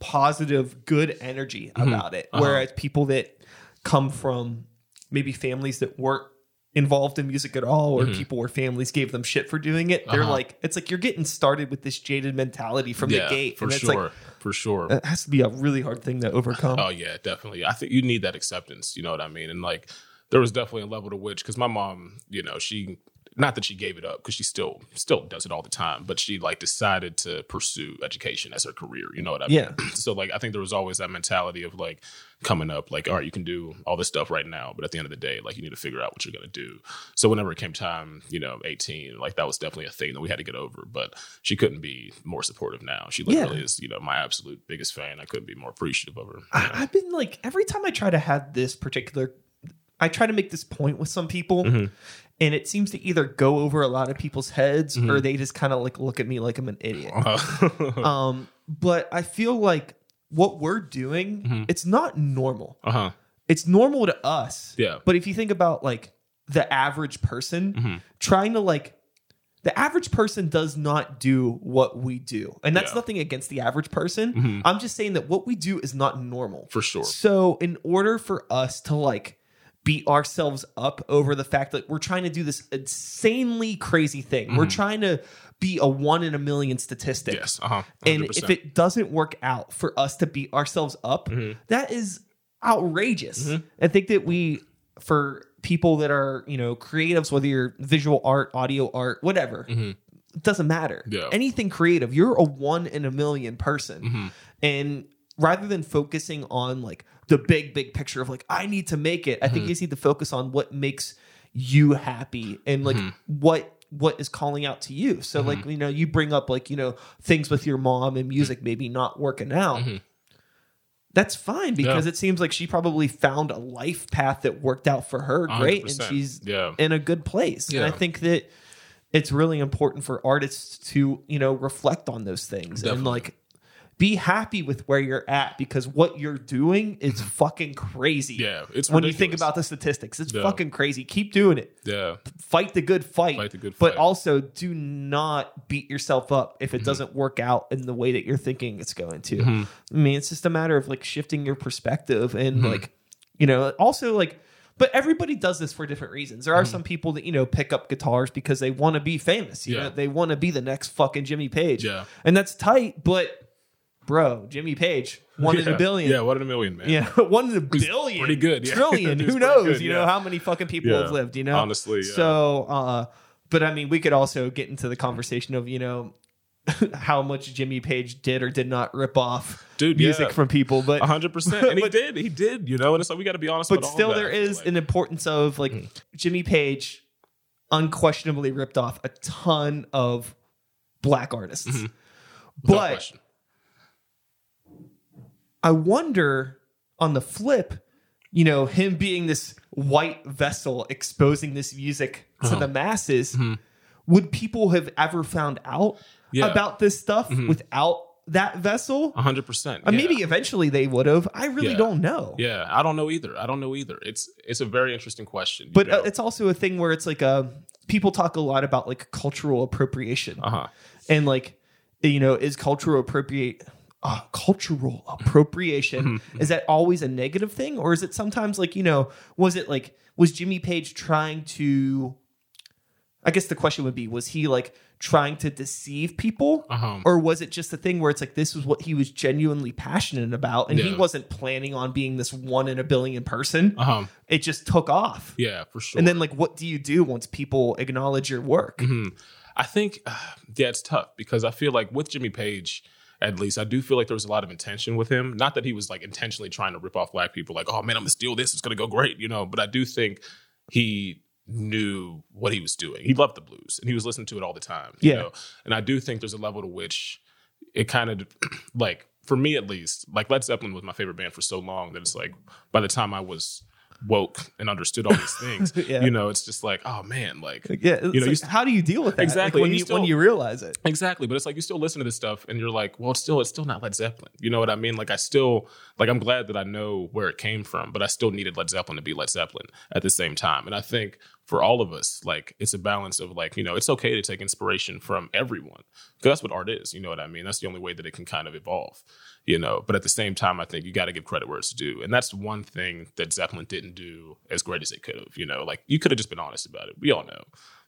Speaker 2: positive, good energy
Speaker 1: Mm-hmm.
Speaker 2: about it.
Speaker 1: Uh-huh.
Speaker 2: Whereas people that come from maybe families that weren't involved in music at all, or people where families gave them shit for doing it, they're
Speaker 1: Mm-hmm. Uh-huh.
Speaker 2: like, it's like you're getting started with this jaded mentality from
Speaker 1: Yeah,
Speaker 2: the gate.
Speaker 1: for
Speaker 2: and it's
Speaker 1: sure,
Speaker 2: like,
Speaker 1: for sure.
Speaker 2: it has to be a really hard thing to overcome.
Speaker 1: Oh yeah, definitely. I think you need that acceptance. You know what I mean? And like, there was definitely a level to which, because my mom, you know, she not that she gave it up because she still still does it all the time, but she like decided to pursue education as her career. You know what I mean?
Speaker 2: Yeah.
Speaker 1: So like, I think there was always that mentality of like coming up, like, all right, you can do all this stuff right now, but at the end of the day, like, you need to figure out what you're gonna do. So whenever it came time, you know, 18, like that was definitely a thing that we had to get over. But she couldn't be more supportive now. She literally
Speaker 2: Yeah.
Speaker 1: is, you know, my absolute biggest fan. I couldn't be more appreciative of her. know?
Speaker 2: I, I've been like every time I try to have this particular, I try to make this point with some people,
Speaker 1: Mhm.
Speaker 2: And it seems to either go over a lot of people's heads
Speaker 1: Mm-hmm.
Speaker 2: or they just kind of like look at me like I'm an idiot. Um, but I feel like what we're doing,
Speaker 1: Mhm.
Speaker 2: it's not normal.
Speaker 1: huh.
Speaker 2: It's normal to us,
Speaker 1: Yeah.
Speaker 2: but if you think about like the average person
Speaker 1: Mhm.
Speaker 2: trying to like the average person does not do what we do. And that's
Speaker 1: Yeah.
Speaker 2: nothing against the average person.
Speaker 1: Mhm.
Speaker 2: I'm just saying that what we do is not normal.
Speaker 1: For sure.
Speaker 2: So, in order for us to like beat ourselves up over the fact that we're trying to do this insanely crazy thing, we're trying to be a one in a million statistic.
Speaker 1: Mm-hmm. Yes. Uh huh.
Speaker 2: And if it doesn't work out for us to beat ourselves up,
Speaker 1: Mhm.
Speaker 2: that is outrageous.
Speaker 1: Mhm.
Speaker 2: I think that we, for people that are, you know, creatives, whether you're visual art, audio art, whatever,
Speaker 1: Mhm.
Speaker 2: it doesn't matter.
Speaker 1: Yeah.
Speaker 2: Anything creative, you're a one in a million person.
Speaker 1: Mhm.
Speaker 2: And rather than focusing on like the big, big picture of like, I need to make it, I think
Speaker 1: Mhm.
Speaker 2: you just need to focus on what makes you happy and like
Speaker 1: Mhm.
Speaker 2: what what is calling out to you. So like, you know, you bring up like, you know, things with your mom and music maybe not working out. That's fine because it seems like she probably found a life path that worked out for her great and
Speaker 1: 100%.
Speaker 2: she's
Speaker 1: yeah.
Speaker 2: in a good place. And I
Speaker 1: Yeah.
Speaker 2: think that it's really important for artists to, you know, reflect on those things and
Speaker 1: Definitely.
Speaker 2: like be happy with where you're at because what you're doing is fucking crazy.
Speaker 1: Yeah, it's
Speaker 2: when you think about the statistics, it's
Speaker 1: Yeah.
Speaker 2: fucking crazy. Keep doing it.
Speaker 1: Yeah,
Speaker 2: Fight the good fight.
Speaker 1: Fight the good fight.
Speaker 2: But also do not beat yourself up if it
Speaker 1: Mm-hmm.
Speaker 2: doesn't work out in the way that you're thinking it's going to.
Speaker 1: Mm-hmm.
Speaker 2: I mean, it's just a matter of like shifting your perspective and like, you know, also like but everybody does this for different reasons. There are some people that, you know, pick up guitars because they want to be famous. You
Speaker 1: Mm-hmm. Yeah.
Speaker 2: know, they want to be the next fucking Jimmy Page.
Speaker 1: Yeah.
Speaker 2: And that's tight, but bro, Jimmy Page, one in a billion.
Speaker 1: Yeah, one in a million, man.
Speaker 2: Yeah, one in a billion,
Speaker 1: pretty good, yeah.
Speaker 2: trillion. Who knows?
Speaker 1: good,
Speaker 2: you know how many fucking people
Speaker 1: Yeah.
Speaker 2: have lived. You know,
Speaker 1: Honestly, yeah.
Speaker 2: So, uh, but I mean, we could also get into the conversation of you know how much Jimmy Page did or did not rip off
Speaker 1: Dude,
Speaker 2: music
Speaker 1: yeah.
Speaker 2: from people, but
Speaker 1: hundred percent, and he
Speaker 2: But-
Speaker 1: did, he did, you know. And it's like we got to be honest.
Speaker 2: but still there
Speaker 1: I like.
Speaker 2: an importance of like
Speaker 1: Mm.
Speaker 2: Jimmy Page unquestionably ripped off a ton of black artists.
Speaker 1: Mm-hmm.
Speaker 2: But. I wonder on the flip, you know, him being this white vessel exposing this music to
Speaker 1: Uh-huh.
Speaker 2: the masses, would people have ever found out
Speaker 1: Yeah. Mm-hmm.
Speaker 2: about this stuff without that vessel?
Speaker 1: hundred percent.
Speaker 2: Uh, Maybe eventually they would have. I really
Speaker 1: Yeah.
Speaker 2: don't know.
Speaker 1: Yeah, I don't know either. I don't know either. It's it's a very interesting question.
Speaker 2: But uh, it's also a thing where it's like uh people talk a lot about like cultural appropriation
Speaker 1: uh huh.
Speaker 2: and like you know is cultural appropriate uh, cultural appropriation. Is that always a negative thing? Or is it sometimes like you know was it like was Jimmy Page trying to I guess the question would be was he like trying to deceive people?
Speaker 1: Uh-huh.
Speaker 2: or was it just a thing where it's like this was what he was genuinely passionate about and he wasn't planning on being this one in a billion person?
Speaker 1: Uh huh.
Speaker 2: it just took off.
Speaker 1: Yeah, for sure.
Speaker 2: and then like what do you do once people acknowledge your work?
Speaker 1: Mm-hmm. I think, uh, yeah, it's tough because I feel like with Jimmy Page, at least, I do feel like there was a lot of intention with him. Not that he was like intentionally trying to rip off black people, like, oh man, I'm gonna steal this, it's gonna go great, you know. But I do think he knew what he was doing. He loved the blues and he was listening to it all the time. You
Speaker 2: Yeah.
Speaker 1: know? And I do think there's a level to which it kind of like for me at least, like Led Zeppelin was my favorite band for so long that it's like by the time I was woke and understood all these things,
Speaker 2: Yeah.
Speaker 1: you know, it's just like, oh man, like
Speaker 2: yeah
Speaker 1: You know,
Speaker 2: like,
Speaker 1: st-
Speaker 2: how do you deal with that
Speaker 1: Exactly,
Speaker 2: Like, when
Speaker 1: you
Speaker 2: you
Speaker 1: still-
Speaker 2: when you realize it
Speaker 1: Exactly, but it's like you still listen to this stuff and you're like, well, it's still it's still not Led Zeppelin. You know what I mean? Like I still like I'm glad that I know where it came from, but I still needed Led Zeppelin to be Led Zeppelin at the same time. And I think for all of us, like it's a balance of like, you know, it's okay to take inspiration from everyone. Because that's what art is, you know what I mean? That's the only way that it can kind of evolve. You know, but at the same time, I think you got to give credit where it's due, and that's one thing that Zeppelin didn't do as great as it could have. You know, like you could have just been honest about it. We all know,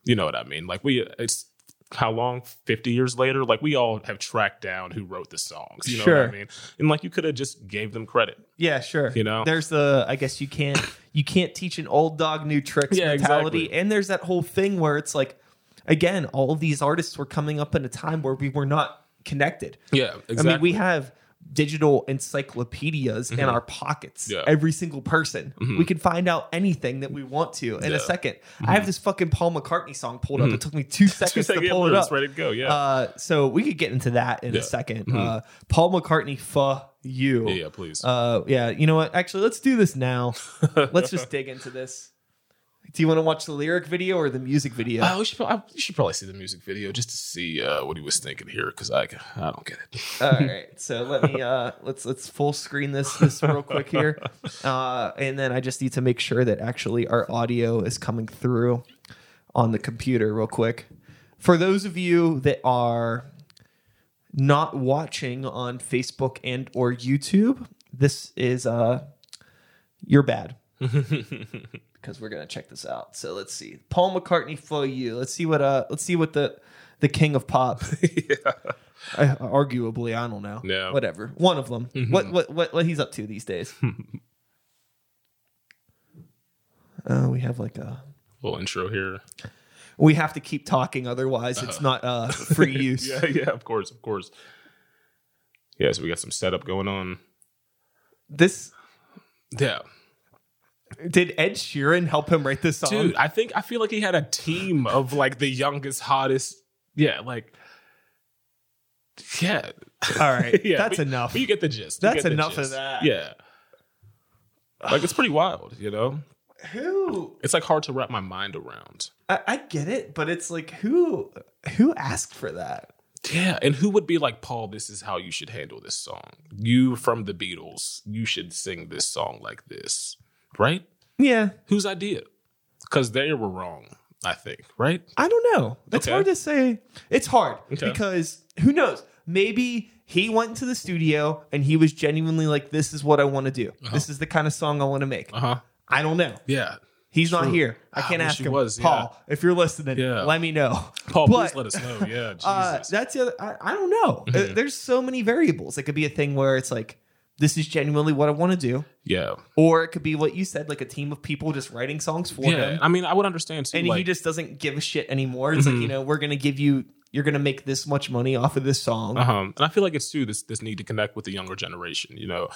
Speaker 1: you know what I mean. Like we, it's how long? 50 years later? Like we all have tracked down who wrote the songs you know what i mean? And like you could have just gave them credit.
Speaker 2: Yeah sure.
Speaker 1: You know?
Speaker 2: there's the i guess you can't you can't teach an old dog new tricks
Speaker 1: Yeah,
Speaker 2: mentality.
Speaker 1: exactly.
Speaker 2: and there's that whole thing where it's like again all of these artists were coming up in a time where we were not connected.
Speaker 1: Yeah exactly
Speaker 2: i mean we have digital encyclopedias in our pockets
Speaker 1: Yeah.
Speaker 2: every single person we can find out anything that we want to in
Speaker 1: Yeah.
Speaker 2: a 2nd i have this fucking paul mccartney song pulled up it took me two seconds to
Speaker 1: Second
Speaker 2: pull it up
Speaker 1: ready to go yeah
Speaker 2: uh, so we could get into that in a 2nd Uh, Paul McCartney, fuh you.
Speaker 1: yeah, yeah please
Speaker 2: Uh, yeah. You know what? Actually, let's do this now. let's just dig into this. Do you want to watch the lyric video or the music video?
Speaker 1: Uh, we should, prob- you should probably see the music video just to see uh, what he was thinking here because I, I don't get it.
Speaker 2: All right. So let me uh, let's let's full screen this this real quick here, uh, and then I just need to make sure that actually our audio is coming through on the computer real quick. For those of you that are not watching on Facebook and or YouTube, this is uh you're bad. because we're gonna check this out. So let's see. Paul McCartney for you. Let's see what uh let's see what the the king of pop
Speaker 1: yeah.
Speaker 2: uh, arguably, I don't know.
Speaker 1: Yeah.
Speaker 2: Whatever. One of them. What, what what what he's up to these days? uh, we have like a.
Speaker 1: Little intro here.
Speaker 2: We have to keep talking, otherwise it's not uh, free use.
Speaker 1: Yeah, yeah, of course, of course. Yeah, so we got some setup going on.
Speaker 2: This
Speaker 1: Yeah.
Speaker 2: Did Ed Sheeran help him write this song?
Speaker 1: Dude, I think I feel like he had a team of like the youngest, hottest. Yeah, like yeah.
Speaker 2: All right,
Speaker 1: yeah,
Speaker 2: that's enough.
Speaker 1: you get the gist.
Speaker 2: That's
Speaker 1: the
Speaker 2: enough of that.
Speaker 1: Yeah. Like it's pretty wild, you know?
Speaker 2: Who?
Speaker 1: It's like hard to wrap my mind around.
Speaker 2: I, I get it, but it's like who who asked for that?
Speaker 1: Yeah, and who would be like, Paul, this is how you should handle this song. You from the Beatles, you should sing this song like this, right?
Speaker 2: Yeah,
Speaker 1: Whose idea? Because they were wrong, I think, right?
Speaker 2: I don't know. It's
Speaker 1: Okay.
Speaker 2: hard to say. It's hard
Speaker 1: Okay.
Speaker 2: because who knows? Maybe he went into the studio and he was genuinely like, "This is what I want to do. This is the kind of song I want to make."
Speaker 1: Uh huh.
Speaker 2: I don't know.
Speaker 1: Yeah.
Speaker 2: He's not here. I
Speaker 1: Ah,
Speaker 2: can't
Speaker 1: wish
Speaker 2: ask
Speaker 1: he
Speaker 2: him.
Speaker 1: was,
Speaker 2: Paul, if you're listening,
Speaker 1: Yeah.
Speaker 2: let me know.
Speaker 1: Paul,
Speaker 2: But-
Speaker 1: please let us know. Yeah, Jesus.
Speaker 2: Uh, that's the other. I, I don't know.
Speaker 1: Mm-hmm.
Speaker 2: Uh, There's so many variables. It could be a thing where it's like, this is genuinely what I want to do,
Speaker 1: yeah.
Speaker 2: or it could be what you said, like a team of people just writing songs for
Speaker 1: Yeah.
Speaker 2: him,
Speaker 1: I mean, I would understand too.
Speaker 2: and
Speaker 1: like,
Speaker 2: he just doesn't give a shit anymore. It's
Speaker 1: Mm-hmm.
Speaker 2: like you know, we're gonna give you, you're gonna make this much money off of this song.
Speaker 1: Uh-huh. And I feel like it's too this this need to connect with the younger generation, you know,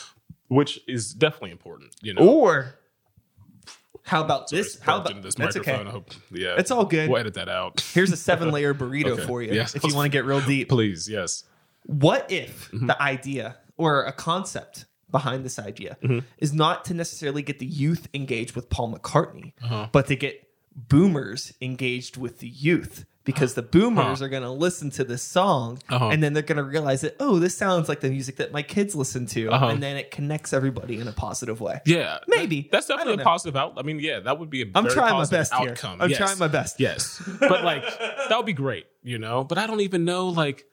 Speaker 1: which is definitely important, you know.
Speaker 2: Or how about this? How about
Speaker 1: this
Speaker 2: that's
Speaker 1: microphone.
Speaker 2: okay.
Speaker 1: I hope, yeah,
Speaker 2: It's all good.
Speaker 1: We'll edit that out.
Speaker 2: Here's a seven layer burrito
Speaker 1: Okay.
Speaker 2: for you
Speaker 1: Yes.
Speaker 2: if you want to get real deep.
Speaker 1: Please, yes.
Speaker 2: What if
Speaker 1: Mm-hmm.
Speaker 2: the idea or a concept behind this idea
Speaker 1: Mm-hmm.
Speaker 2: is not to necessarily get the youth engaged with Paul McCartney,
Speaker 1: Uh-huh.
Speaker 2: but to get boomers engaged with the youth? Because the boomers are going to listen to this song
Speaker 1: Uh-huh.
Speaker 2: and then they're going to realize that, oh, this sounds like the music that my kids listen to.
Speaker 1: Uh-huh.
Speaker 2: And then it connects everybody in a positive way.
Speaker 1: Yeah,
Speaker 2: Maybe.
Speaker 1: That's definitely a positive out. I mean, yeah, that would be a.
Speaker 2: I'm trying my best here. I'm
Speaker 1: Yes.
Speaker 2: trying my best.
Speaker 1: Yes, but like that would be great, you know. But I don't even know. Like,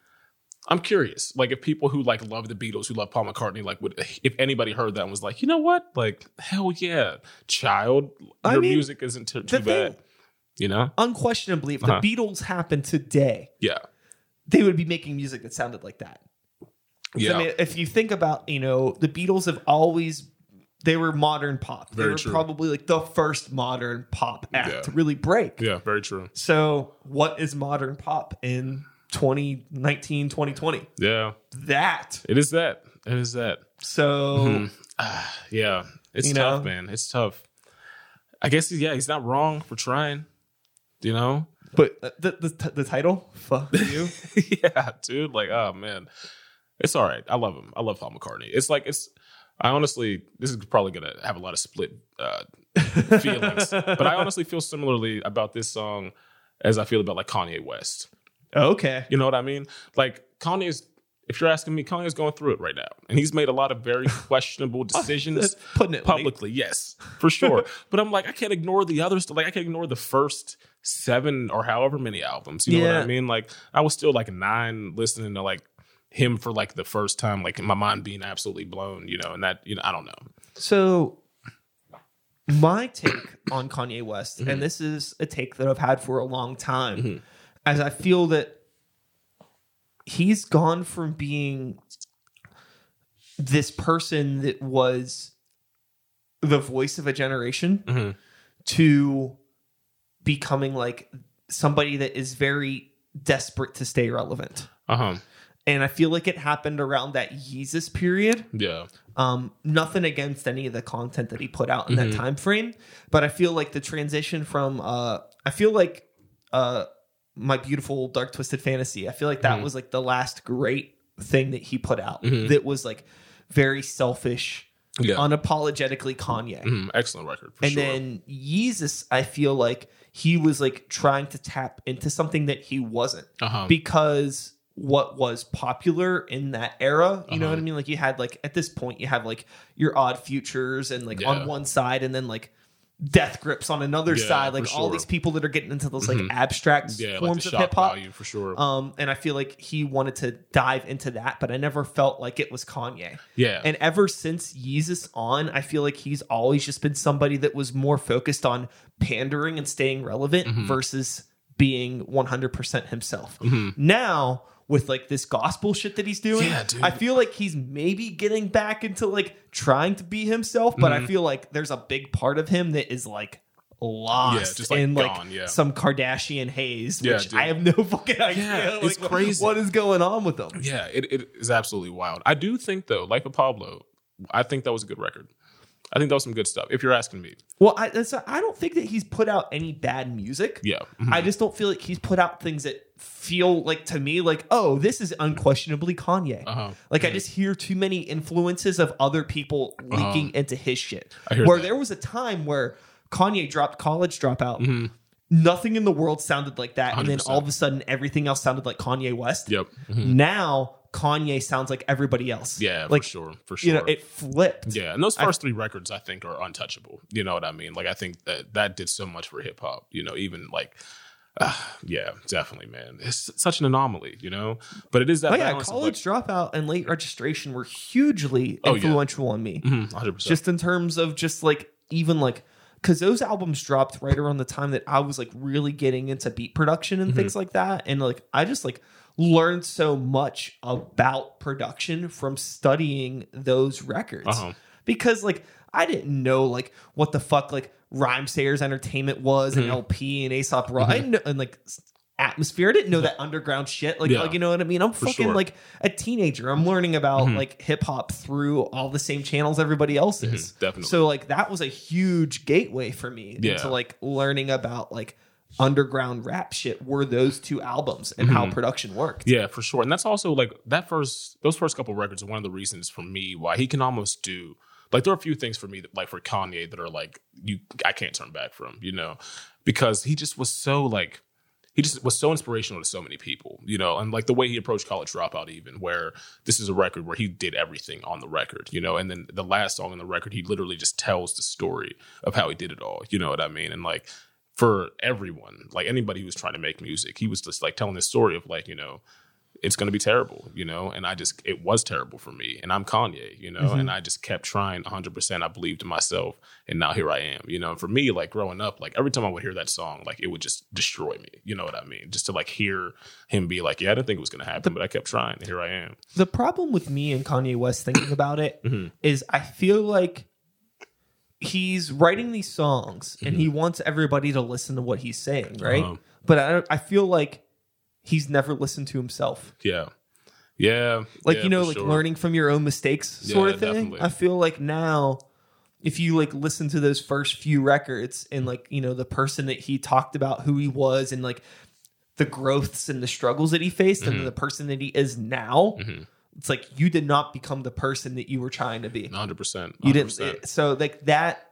Speaker 1: I'm curious. Like, if people who like love the Beatles, who love Paul McCartney, like, would if anybody heard that and was like, you know what, like, hell yeah, child,
Speaker 2: I
Speaker 1: your
Speaker 2: mean,
Speaker 1: music isn't too, too
Speaker 2: the thing-
Speaker 1: bad, you know?
Speaker 2: Unquestionably, if
Speaker 1: Uh-huh.
Speaker 2: the Beatles happened today,
Speaker 1: Yeah,
Speaker 2: they would be making music that sounded like that.
Speaker 1: yeah,
Speaker 2: I mean, if you think about, you know, the Beatles have always they were modern pop. They
Speaker 1: Very
Speaker 2: were
Speaker 1: true.
Speaker 2: probably like the first modern pop act
Speaker 1: Yeah.
Speaker 2: to really break.
Speaker 1: yeah, very true.
Speaker 2: So, what is modern pop in 2019, 2020?
Speaker 1: Yeah,
Speaker 2: That.
Speaker 1: it is that. It is that.
Speaker 2: So,
Speaker 1: Yeah, it's tough,
Speaker 2: know?
Speaker 1: man. It's tough. I guess yeah, he's not wrong for trying. You know?
Speaker 2: but the, the the title, fuck you.
Speaker 1: yeah, dude. Like, oh man, it's all right. I love him. I love Paul McCartney. It's like it's. I honestly, this is probably gonna have a lot of split uh, feelings, but I honestly feel similarly about this song as I feel about like Kanye West.
Speaker 2: Okay.
Speaker 1: You know what I mean? Like Kanye is If you're asking me, Kanye's going through it right now, and he's made a lot of very questionable decisions
Speaker 2: Putting it
Speaker 1: publicly. Yes, for sure. but I'm like, I can't ignore the others. Like, I can't ignore the first seven or however many albums. You know what I mean? Like, I was still like nine listening to like him for like the first time, like my mind being absolutely blown. You know, and that you know, I don't know.
Speaker 2: So, my take on Kanye West,
Speaker 1: Mm-hmm.
Speaker 2: and this is a take that I've had for a long time, as I feel that he's gone from being this person that was the voice of a generation
Speaker 1: Mhm.
Speaker 2: to becoming like somebody that is very desperate to stay relevant.
Speaker 1: Uh huh.
Speaker 2: And I feel like it happened around that Yeezus period.
Speaker 1: Yeah.
Speaker 2: Um, nothing against any of the content that he put out in
Speaker 1: Mm-hmm.
Speaker 2: that time frame, but I feel like the transition from uh, I feel like uh, my beautiful dark twisted fantasy. I feel like that
Speaker 1: Mhm.
Speaker 2: was like the last great thing that he put out
Speaker 1: Mhm.
Speaker 2: that was like very selfish,
Speaker 1: Yeah.
Speaker 2: unapologetically Kanye.
Speaker 1: Mhm. Excellent record. For
Speaker 2: and
Speaker 1: sure.
Speaker 2: then Yeezus, I feel like he was like trying to tap into something that he wasn't
Speaker 1: uh huh.
Speaker 2: because what was popular in that era you know
Speaker 1: Uh-huh.
Speaker 2: what i mean like you had like at this point you have like your odd futures and like
Speaker 1: Yeah.
Speaker 2: on one side and then like death grips on another
Speaker 1: Yeah,
Speaker 2: side like
Speaker 1: for
Speaker 2: all these people that are getting into those like
Speaker 1: Mhm.
Speaker 2: abstract
Speaker 1: yeah,
Speaker 2: forms
Speaker 1: the
Speaker 2: of hip-hop
Speaker 1: value for sure.
Speaker 2: um and i feel like he wanted to dive into that but i never felt like it was kanye
Speaker 1: yeah.
Speaker 2: and ever since Yeezus on, I feel like he's always just been somebody that was more focused on pandering and staying relevant
Speaker 1: Mhm.
Speaker 2: versus being 100% himself.
Speaker 1: Mhm.
Speaker 2: Now, with like this gospel shit that he's doing,
Speaker 1: Yeah, dude.
Speaker 2: I feel like he's maybe getting back into like trying to be himself, but I
Speaker 1: Mhm.
Speaker 2: feel like there's a big part of him that is like lost
Speaker 1: just, like,
Speaker 2: in like
Speaker 1: gone, yeah.
Speaker 2: some Kardashian haze,
Speaker 1: Yeah,
Speaker 2: which
Speaker 1: dude.
Speaker 2: I have no fucking idea.
Speaker 1: Yeah, it's crazy.
Speaker 2: What is going on with them?
Speaker 1: Yeah, it, it is absolutely wild. I do think though, Life of Pablo, I think that was a good record. I think that was some good stuff. If you're asking me,
Speaker 2: Well, I, I don't think that he's put out any bad music.
Speaker 1: yeah, Mhm.
Speaker 2: I just don't feel like he's put out things that feel like to me like, oh, this is unquestionably Kanye.
Speaker 1: uh-huh.
Speaker 2: Like I just hear too many influences of other people leaking into his shit.
Speaker 1: I
Speaker 2: where
Speaker 1: that.
Speaker 2: there was a time where Kanye dropped College Dropout,
Speaker 1: Mhm.
Speaker 2: nothing in the world sounded like that, and then all of a sudden everything else sounded like Kanye West.
Speaker 1: Yep. Mhm.
Speaker 2: Now Kanye sounds like everybody else.
Speaker 1: Yeah,
Speaker 2: like
Speaker 1: for sure. For sure.
Speaker 2: you know, it flipped.
Speaker 1: Yeah, and those first three records I think are untouchable. You know what I mean? Like I think that that did so much for hip hop. You know, even like, uh, yeah, definitely, man. It's such an anomaly. You know, but it is that
Speaker 2: Oh yeah, college dropout and late registration were hugely
Speaker 1: Oh, yeah.
Speaker 2: influential on me.
Speaker 1: Percent.
Speaker 2: Just in terms of just like even like because those albums dropped right around the time that I was like really getting into beat production
Speaker 1: Mm-hmm.
Speaker 2: and things like that, and like I just like learned so much about production from studying those records
Speaker 1: Uh-huh.
Speaker 2: because like I didn't know like what the fuck like Rhymesayers Entertainment was
Speaker 1: Mm-hmm.
Speaker 2: and El-P and Aesop Rock know, and like atmosphere. I didn't know that underground shit. Like,
Speaker 1: Yeah.
Speaker 2: like you know what I mean? I'm
Speaker 1: For
Speaker 2: fucking
Speaker 1: sure.
Speaker 2: like a teenager. I'm learning about
Speaker 1: Mhm.
Speaker 2: like hip hop through all the same channels everybody else is.
Speaker 1: Mhm, definitely.
Speaker 2: So like that was a huge gateway for me
Speaker 1: Yeah.
Speaker 2: into like learning about like underground rap shit were those two albums and how
Speaker 1: Mhm.
Speaker 2: production worked.
Speaker 1: Yeah, for sure. And that's also like that first those first couple records are one of the reasons for me why he can almost do like there are a few things for me that like for Kanye that are like you I can't turn back from, you know, because he just was so like he just was so inspirational to so many people, you know, and like the way he approached college dropout, even where this is a record where he did everything on the record, you know, and then the last song on the record, he literally just tells the story of how he did it all, you know what I mean? And like for everyone, like anybody who was trying to make music, he was just like telling this story of like, you know, it's going to be terrible, you know, and I just, it was terrible for me. And I'm Kanye, you know,
Speaker 2: Mm-hmm.
Speaker 1: and I just kept trying 100%. I believed in myself. And now here I am, you know, and for me, like growing up, like every time I would hear that song, like it would just destroy me. You know what I mean? Just to like hear him be like, yeah, I didn't think it was going to happen, but I kept trying. And here I am.
Speaker 2: The problem with me and Kanye West thinking about it is
Speaker 1: Mhm.
Speaker 2: I feel like he's writing these songs and he wants everybody to listen to what he's saying, right?
Speaker 1: Uh-huh.
Speaker 2: But I, I feel like he's never listened to himself.
Speaker 1: Yeah. Yeah.
Speaker 2: Like
Speaker 1: yeah,
Speaker 2: you know, like
Speaker 1: sure.
Speaker 2: learning from your own mistakes, sort
Speaker 1: Yeah,
Speaker 2: of thing.
Speaker 1: definitely.
Speaker 2: I feel like now, if you like listen to those first few records and like you know the person that he talked about, who he was, and like the growths and the struggles that he faced,
Speaker 1: Mm-hmm.
Speaker 2: and the person that he is now,
Speaker 1: Mhm.
Speaker 2: it's like you did not become the person that you were trying to be.
Speaker 1: 100%.
Speaker 2: You didn't. so like that,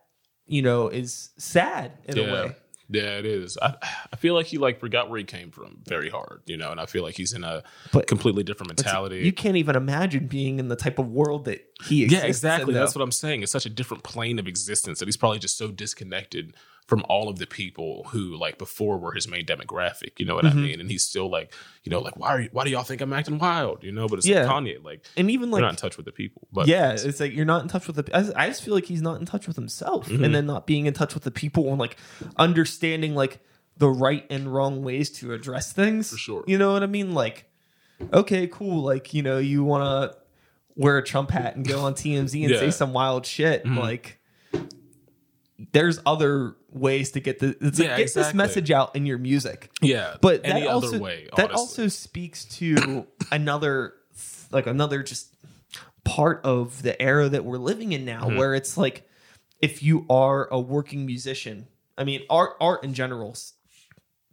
Speaker 2: you know, is sad in
Speaker 1: yeah.
Speaker 2: a way.
Speaker 1: Yeah, it is. I I feel like he like forgot where he came from very hard, you know, and I feel like he's in a
Speaker 2: But-
Speaker 1: completely different mentality.
Speaker 2: You can't even imagine being in the type of world that he exists
Speaker 1: yeah, exactly.
Speaker 2: in,
Speaker 1: That's what I'm saying. It's such a different plane of existence that he's probably just so disconnected from all of the people who like before were his main demographic. You know what
Speaker 2: Mm-hmm.
Speaker 1: I mean? And he's still like, you know, like why are you, why do y'all think I'm acting wild? You know, but it's
Speaker 2: Yeah.
Speaker 1: like Kanye, like
Speaker 2: and even like
Speaker 1: not in touch with the people. But
Speaker 2: yeah, it's like you're not in touch with the. I I just feel like he's not in touch with himself,
Speaker 1: Mm-hmm.
Speaker 2: and then not being in touch with the people and like understanding like the right and wrong ways to address things.
Speaker 1: For sure.
Speaker 2: you know what I mean. Like, okay, cool. Like you know, you want to wear a Trump hat and go on TMZ and
Speaker 1: Yeah. Mm-hmm.
Speaker 2: say some wild shit. Like, there's other ways to get the it's like,
Speaker 1: Yeah,
Speaker 2: get this message out in your music.
Speaker 1: yeah,
Speaker 2: But
Speaker 1: any
Speaker 2: that also
Speaker 1: other way,
Speaker 2: that also speaks to another like another just part of the era that we're living in now
Speaker 1: Mm-hmm.
Speaker 2: where it's like if you are a working musician i mean art art in general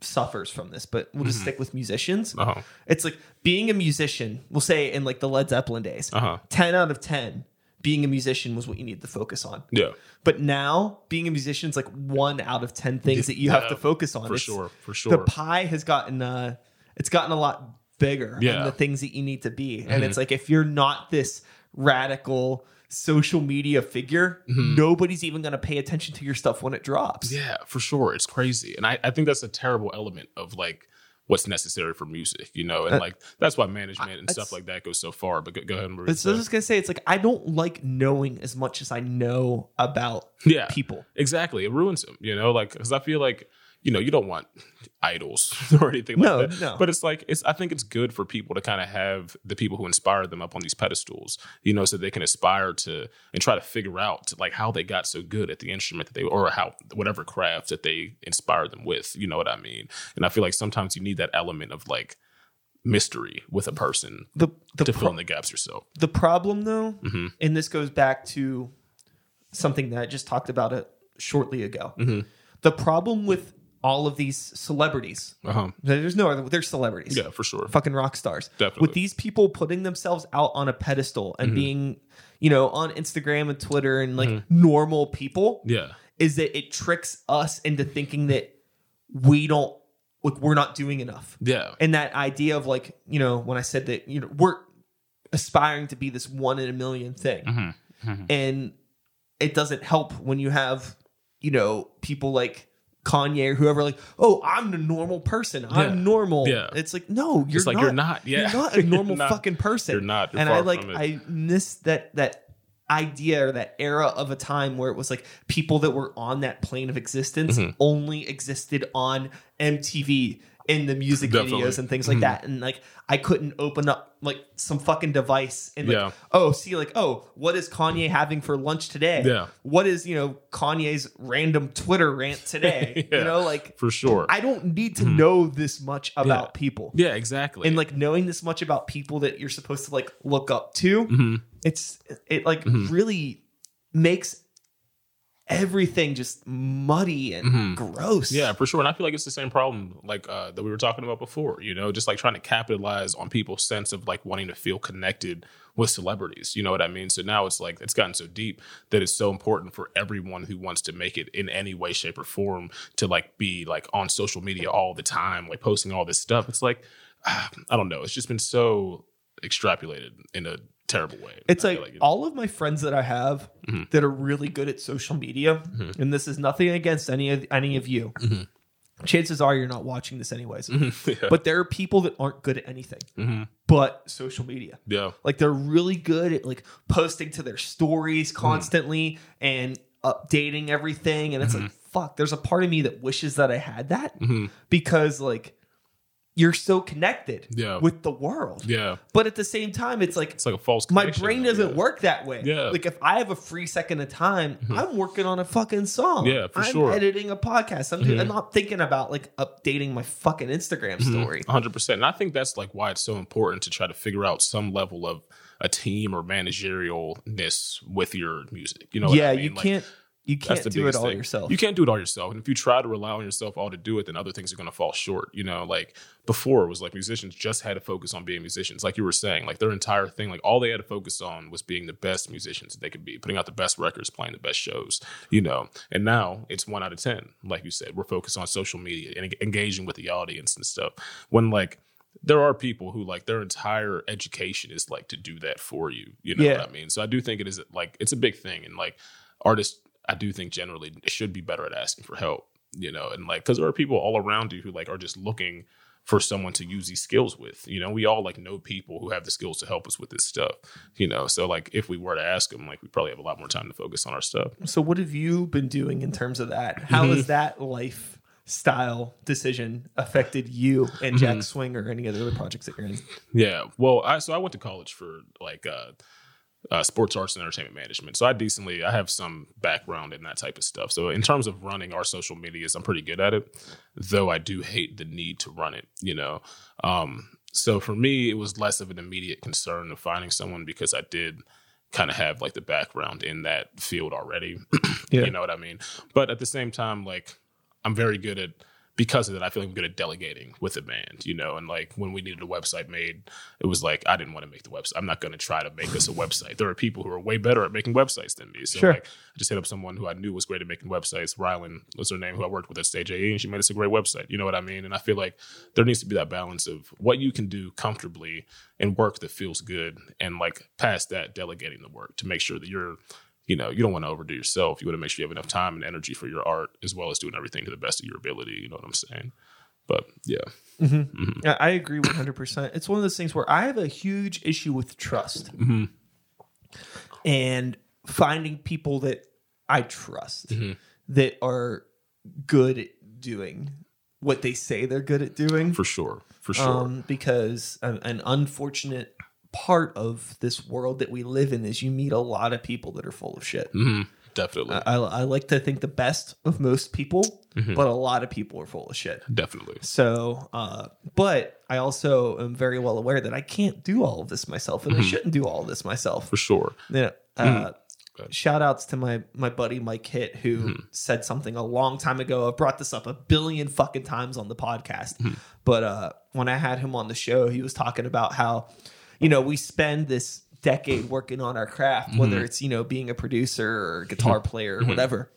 Speaker 2: suffers from this but we'll just
Speaker 1: Mm-hmm.
Speaker 2: stick with musicians
Speaker 1: uh-huh.
Speaker 2: it's like being a musician we'll say in like the led zeppelin days
Speaker 1: Uh-huh.
Speaker 2: 10 out of 10 being a musician was what you needed to focus on
Speaker 1: Yeah.
Speaker 2: but now being a musician is like one out of 10 things that you have to focus on
Speaker 1: For
Speaker 2: It's-
Speaker 1: sure. For sure.
Speaker 2: the pie has gotten uh it's gotten a lot bigger
Speaker 1: Yeah. Mm-hmm.
Speaker 2: the things that you need to be and it's like if you're not this radical social media figure nobody's even going to pay attention to your stuff when it drops
Speaker 1: Mm-hmm. Yeah, for sure. It's crazy. And I, I think that's a terrible element of like what's necessary for music, you know? And like that's why management and stuff
Speaker 2: Uh,
Speaker 1: like that goes so far. But go, go ahead and
Speaker 2: but so I was just gonna say it's like I don't like knowing as much as I know about
Speaker 1: yeah,
Speaker 2: people.
Speaker 1: Exactly. It ruins them, you know, like because I feel like you know you don't want idols or anything like
Speaker 2: No,
Speaker 1: that.
Speaker 2: no.
Speaker 1: But it's like it's I think it's good for people to kind of have the people who inspire them up on these pedestals, you know, so they can aspire to and try to figure out like how they got so good at the instrument that they or how whatever craft that they inspired them with. You know what I mean? And I feel like sometimes you need that element of like mystery with a person
Speaker 2: The the
Speaker 1: to
Speaker 2: pro-
Speaker 1: fill in the gaps yourself.
Speaker 2: the problem though,
Speaker 1: Mm-hmm.
Speaker 2: and this goes back to something that I just talked about it shortly ago.
Speaker 1: Mm-hmm.
Speaker 2: The problem with all of these celebrities,
Speaker 1: Uh-huh.
Speaker 2: there's no other, they're celebrities.
Speaker 1: Yeah, for sure.
Speaker 2: fucking rock stars.
Speaker 1: Definitely. Mm-hmm.
Speaker 2: With these people putting themselves out on a pedestal and being, you know, on Instagram and Twitter and like normal people,
Speaker 1: Yeah.
Speaker 2: is that it tricks us into thinking that we don't like we're not doing enough.
Speaker 1: Yeah.
Speaker 2: And that idea of like, you know, when I said that, you know, we're aspiring to be this one in a million thing.
Speaker 1: Mm-hmm.
Speaker 2: And it doesn't help when you have, you know, people like Kanye or whoever like, oh, I'm the normal person. I'm normal.
Speaker 1: Yeah.
Speaker 2: It's like, no, you're
Speaker 1: It's like
Speaker 2: not.
Speaker 1: you're not. Yeah.
Speaker 2: You're not a normal
Speaker 1: not.
Speaker 2: fucking person.
Speaker 1: You're not. You're
Speaker 2: and I
Speaker 1: far
Speaker 2: like
Speaker 1: from it.
Speaker 2: I miss that that idea or that era of a time where it was like people that were on that plane of existence
Speaker 1: Mm-hmm.
Speaker 2: only existed on MTV in the music
Speaker 1: Definitely.
Speaker 2: videos and things like that. And like I couldn't open up like some fucking device and like,
Speaker 1: Yeah.
Speaker 2: oh, see like, oh, what is Kanye having for lunch today?
Speaker 1: Yeah.
Speaker 2: What is, you know, Kanye's random Twitter rant today?
Speaker 1: Yeah.
Speaker 2: You know, like
Speaker 1: For sure.
Speaker 2: I don't need to know this much about people
Speaker 1: Mm-hmm. yeah, exactly.
Speaker 2: and like knowing this much about people that you're supposed to like look up to
Speaker 1: Mm-hmm.
Speaker 2: it's it like really makes everything just muddy and gross
Speaker 1: Mm-hmm. Yeah, for sure. And I feel like it's the same problem like uh, that we were talking about before, you know, just like trying to capitalize on people's sense of like wanting to feel connected with celebrities. You know what I mean? So now it's like it's gotten so deep that it's so important for everyone who wants to make it in any way, shape, or form to like be like on social media all the time, like posting all this stuff. It's like I don't know. It's just been so extrapolated in a terrible way.
Speaker 2: it's like,
Speaker 1: it-
Speaker 2: all of my friends that i have
Speaker 1: Mm-hmm.
Speaker 2: that are really good at social media and this is nothing against any of any of you chances are you're not watching this anyways
Speaker 1: Mm-hmm. yeah.
Speaker 2: but there are people that aren't good at anything
Speaker 1: Mhm.
Speaker 2: but social media
Speaker 1: yeah.
Speaker 2: Like they're really good at like posting to their stories
Speaker 1: Mm-hmm.
Speaker 2: constantly and updating everything. And it's
Speaker 1: Mm-hmm.
Speaker 2: like, fuck, there's a part of me that wishes that I had that because like you're so connected
Speaker 1: Yeah.
Speaker 2: with the world.
Speaker 1: Yeah.
Speaker 2: But at the same time, it's like
Speaker 1: It's like a false
Speaker 2: my brain doesn't
Speaker 1: yeah.
Speaker 2: work that way.
Speaker 1: Yeah. Mm-hmm.
Speaker 2: Like if I have a free second of time, I'm working on a fucking song.
Speaker 1: Yeah, for
Speaker 2: I'm
Speaker 1: sure. Mm-hmm.
Speaker 2: editing a podcast. I'm, I'm not thinking about like updating my fucking Instagram story.
Speaker 1: 100%. And I think that's like why it's so important to try to figure out some level of a team or managerialness with your music. You know what
Speaker 2: yeah,
Speaker 1: I mean?
Speaker 2: you
Speaker 1: Like,
Speaker 2: can't you can't do it all
Speaker 1: thing.
Speaker 2: yourself.
Speaker 1: You can't do it all yourself. And if you try to rely on yourself all to do it, then other things are going to fall short. You know, like before it was like musicians just had to focus on being musicians. Like you were saying, like their entire thing, like all they had to focus on was being the best musicians they could be, putting out the best records, playing the best shows, you know. And now it's one out of 10. Like you said, we're focused on social media and engaging with the audience and stuff. When like, there are people who like their entire education is like to do that for you. You know
Speaker 2: Yeah.
Speaker 1: what I mean? So I do think it is like it's a big thing, and like artists, I do think generally should be better at asking for help. You know, and like because there are people all around you who like are just looking for someone to use these skills with. You know, we all like know people who have the skills to help us with this stuff. You know, so like if we were to ask them, like we probably have a lot more time to focus on our stuff.
Speaker 2: So, what have you been doing in terms of that? How
Speaker 1: Mm-hmm.
Speaker 2: has that lifestyle decision affected you and
Speaker 1: Mm-hmm.
Speaker 2: Jack Swing or any other projects that you're in?
Speaker 1: Yeah. Well, I so I went to college for like uh, uh, sports arts and entertainment management. So I decently I have some background in that type of stuff. So in terms of running our social medias, I'm pretty good at it. Though I do hate the need to run it. You know. Um, so for me, it was less of an immediate concern of finding someone because I did kind of have like the background in that field already.
Speaker 2: Yeah.
Speaker 1: You know what I mean? But at the same time, like I'm very good at because of that, I feel like I'm good at delegating with a band, you know, and like when we needed a website made, it was like I didn't want to make the website. I'm not going to try to make us a website. There are people who are way better at making websites than me. So
Speaker 2: Sure.
Speaker 1: like I just hit up someone who I knew was great at making websites. Rylan was her name, who I worked with at Stage AE, and she made us a great website. You know what I mean? And I feel like there needs to be that balance of what you can do comfortably and work that feels good, and like past that, delegating the work to make sure that you're you know, you don't want to overdo yourself. You want to make sure you have enough time and energy for your art as well as doing everything to the best of your ability. You know what I'm saying? But yeah.
Speaker 2: Yeah, I agree 100%. It's one of those things where I have a huge issue with trust
Speaker 1: Mm-hmm.
Speaker 2: and finding people that I trust
Speaker 1: Mm-hmm.
Speaker 2: that are good at doing what they say they're good at doing.
Speaker 1: For sure. For sure.
Speaker 2: Um, because an, an unfortunate part of this world that we live in is you meet a lot of people that are full of shit.
Speaker 1: hmm Definitely.
Speaker 2: I, I like to think the best of most people,
Speaker 1: Mm-hmm.
Speaker 2: but a lot of people are full of shit.
Speaker 1: Definitely.
Speaker 2: So, uh, but I also am very well aware that I can't do all of this myself, and I shouldn't do all of this myself.
Speaker 1: For sure.
Speaker 2: Yeah. Uh,
Speaker 1: Go ahead.
Speaker 2: Shout outs to my my buddy Mike Hitt who said something a long time ago. I've brought this up a billion fucking times on the podcast. But uh, when I had him on the show, he was talking about how, you know, we spend this decade working on our craft, whether mm-hmm. it's, you know, being a producer or guitar mm-hmm. player or mm-hmm. whatever.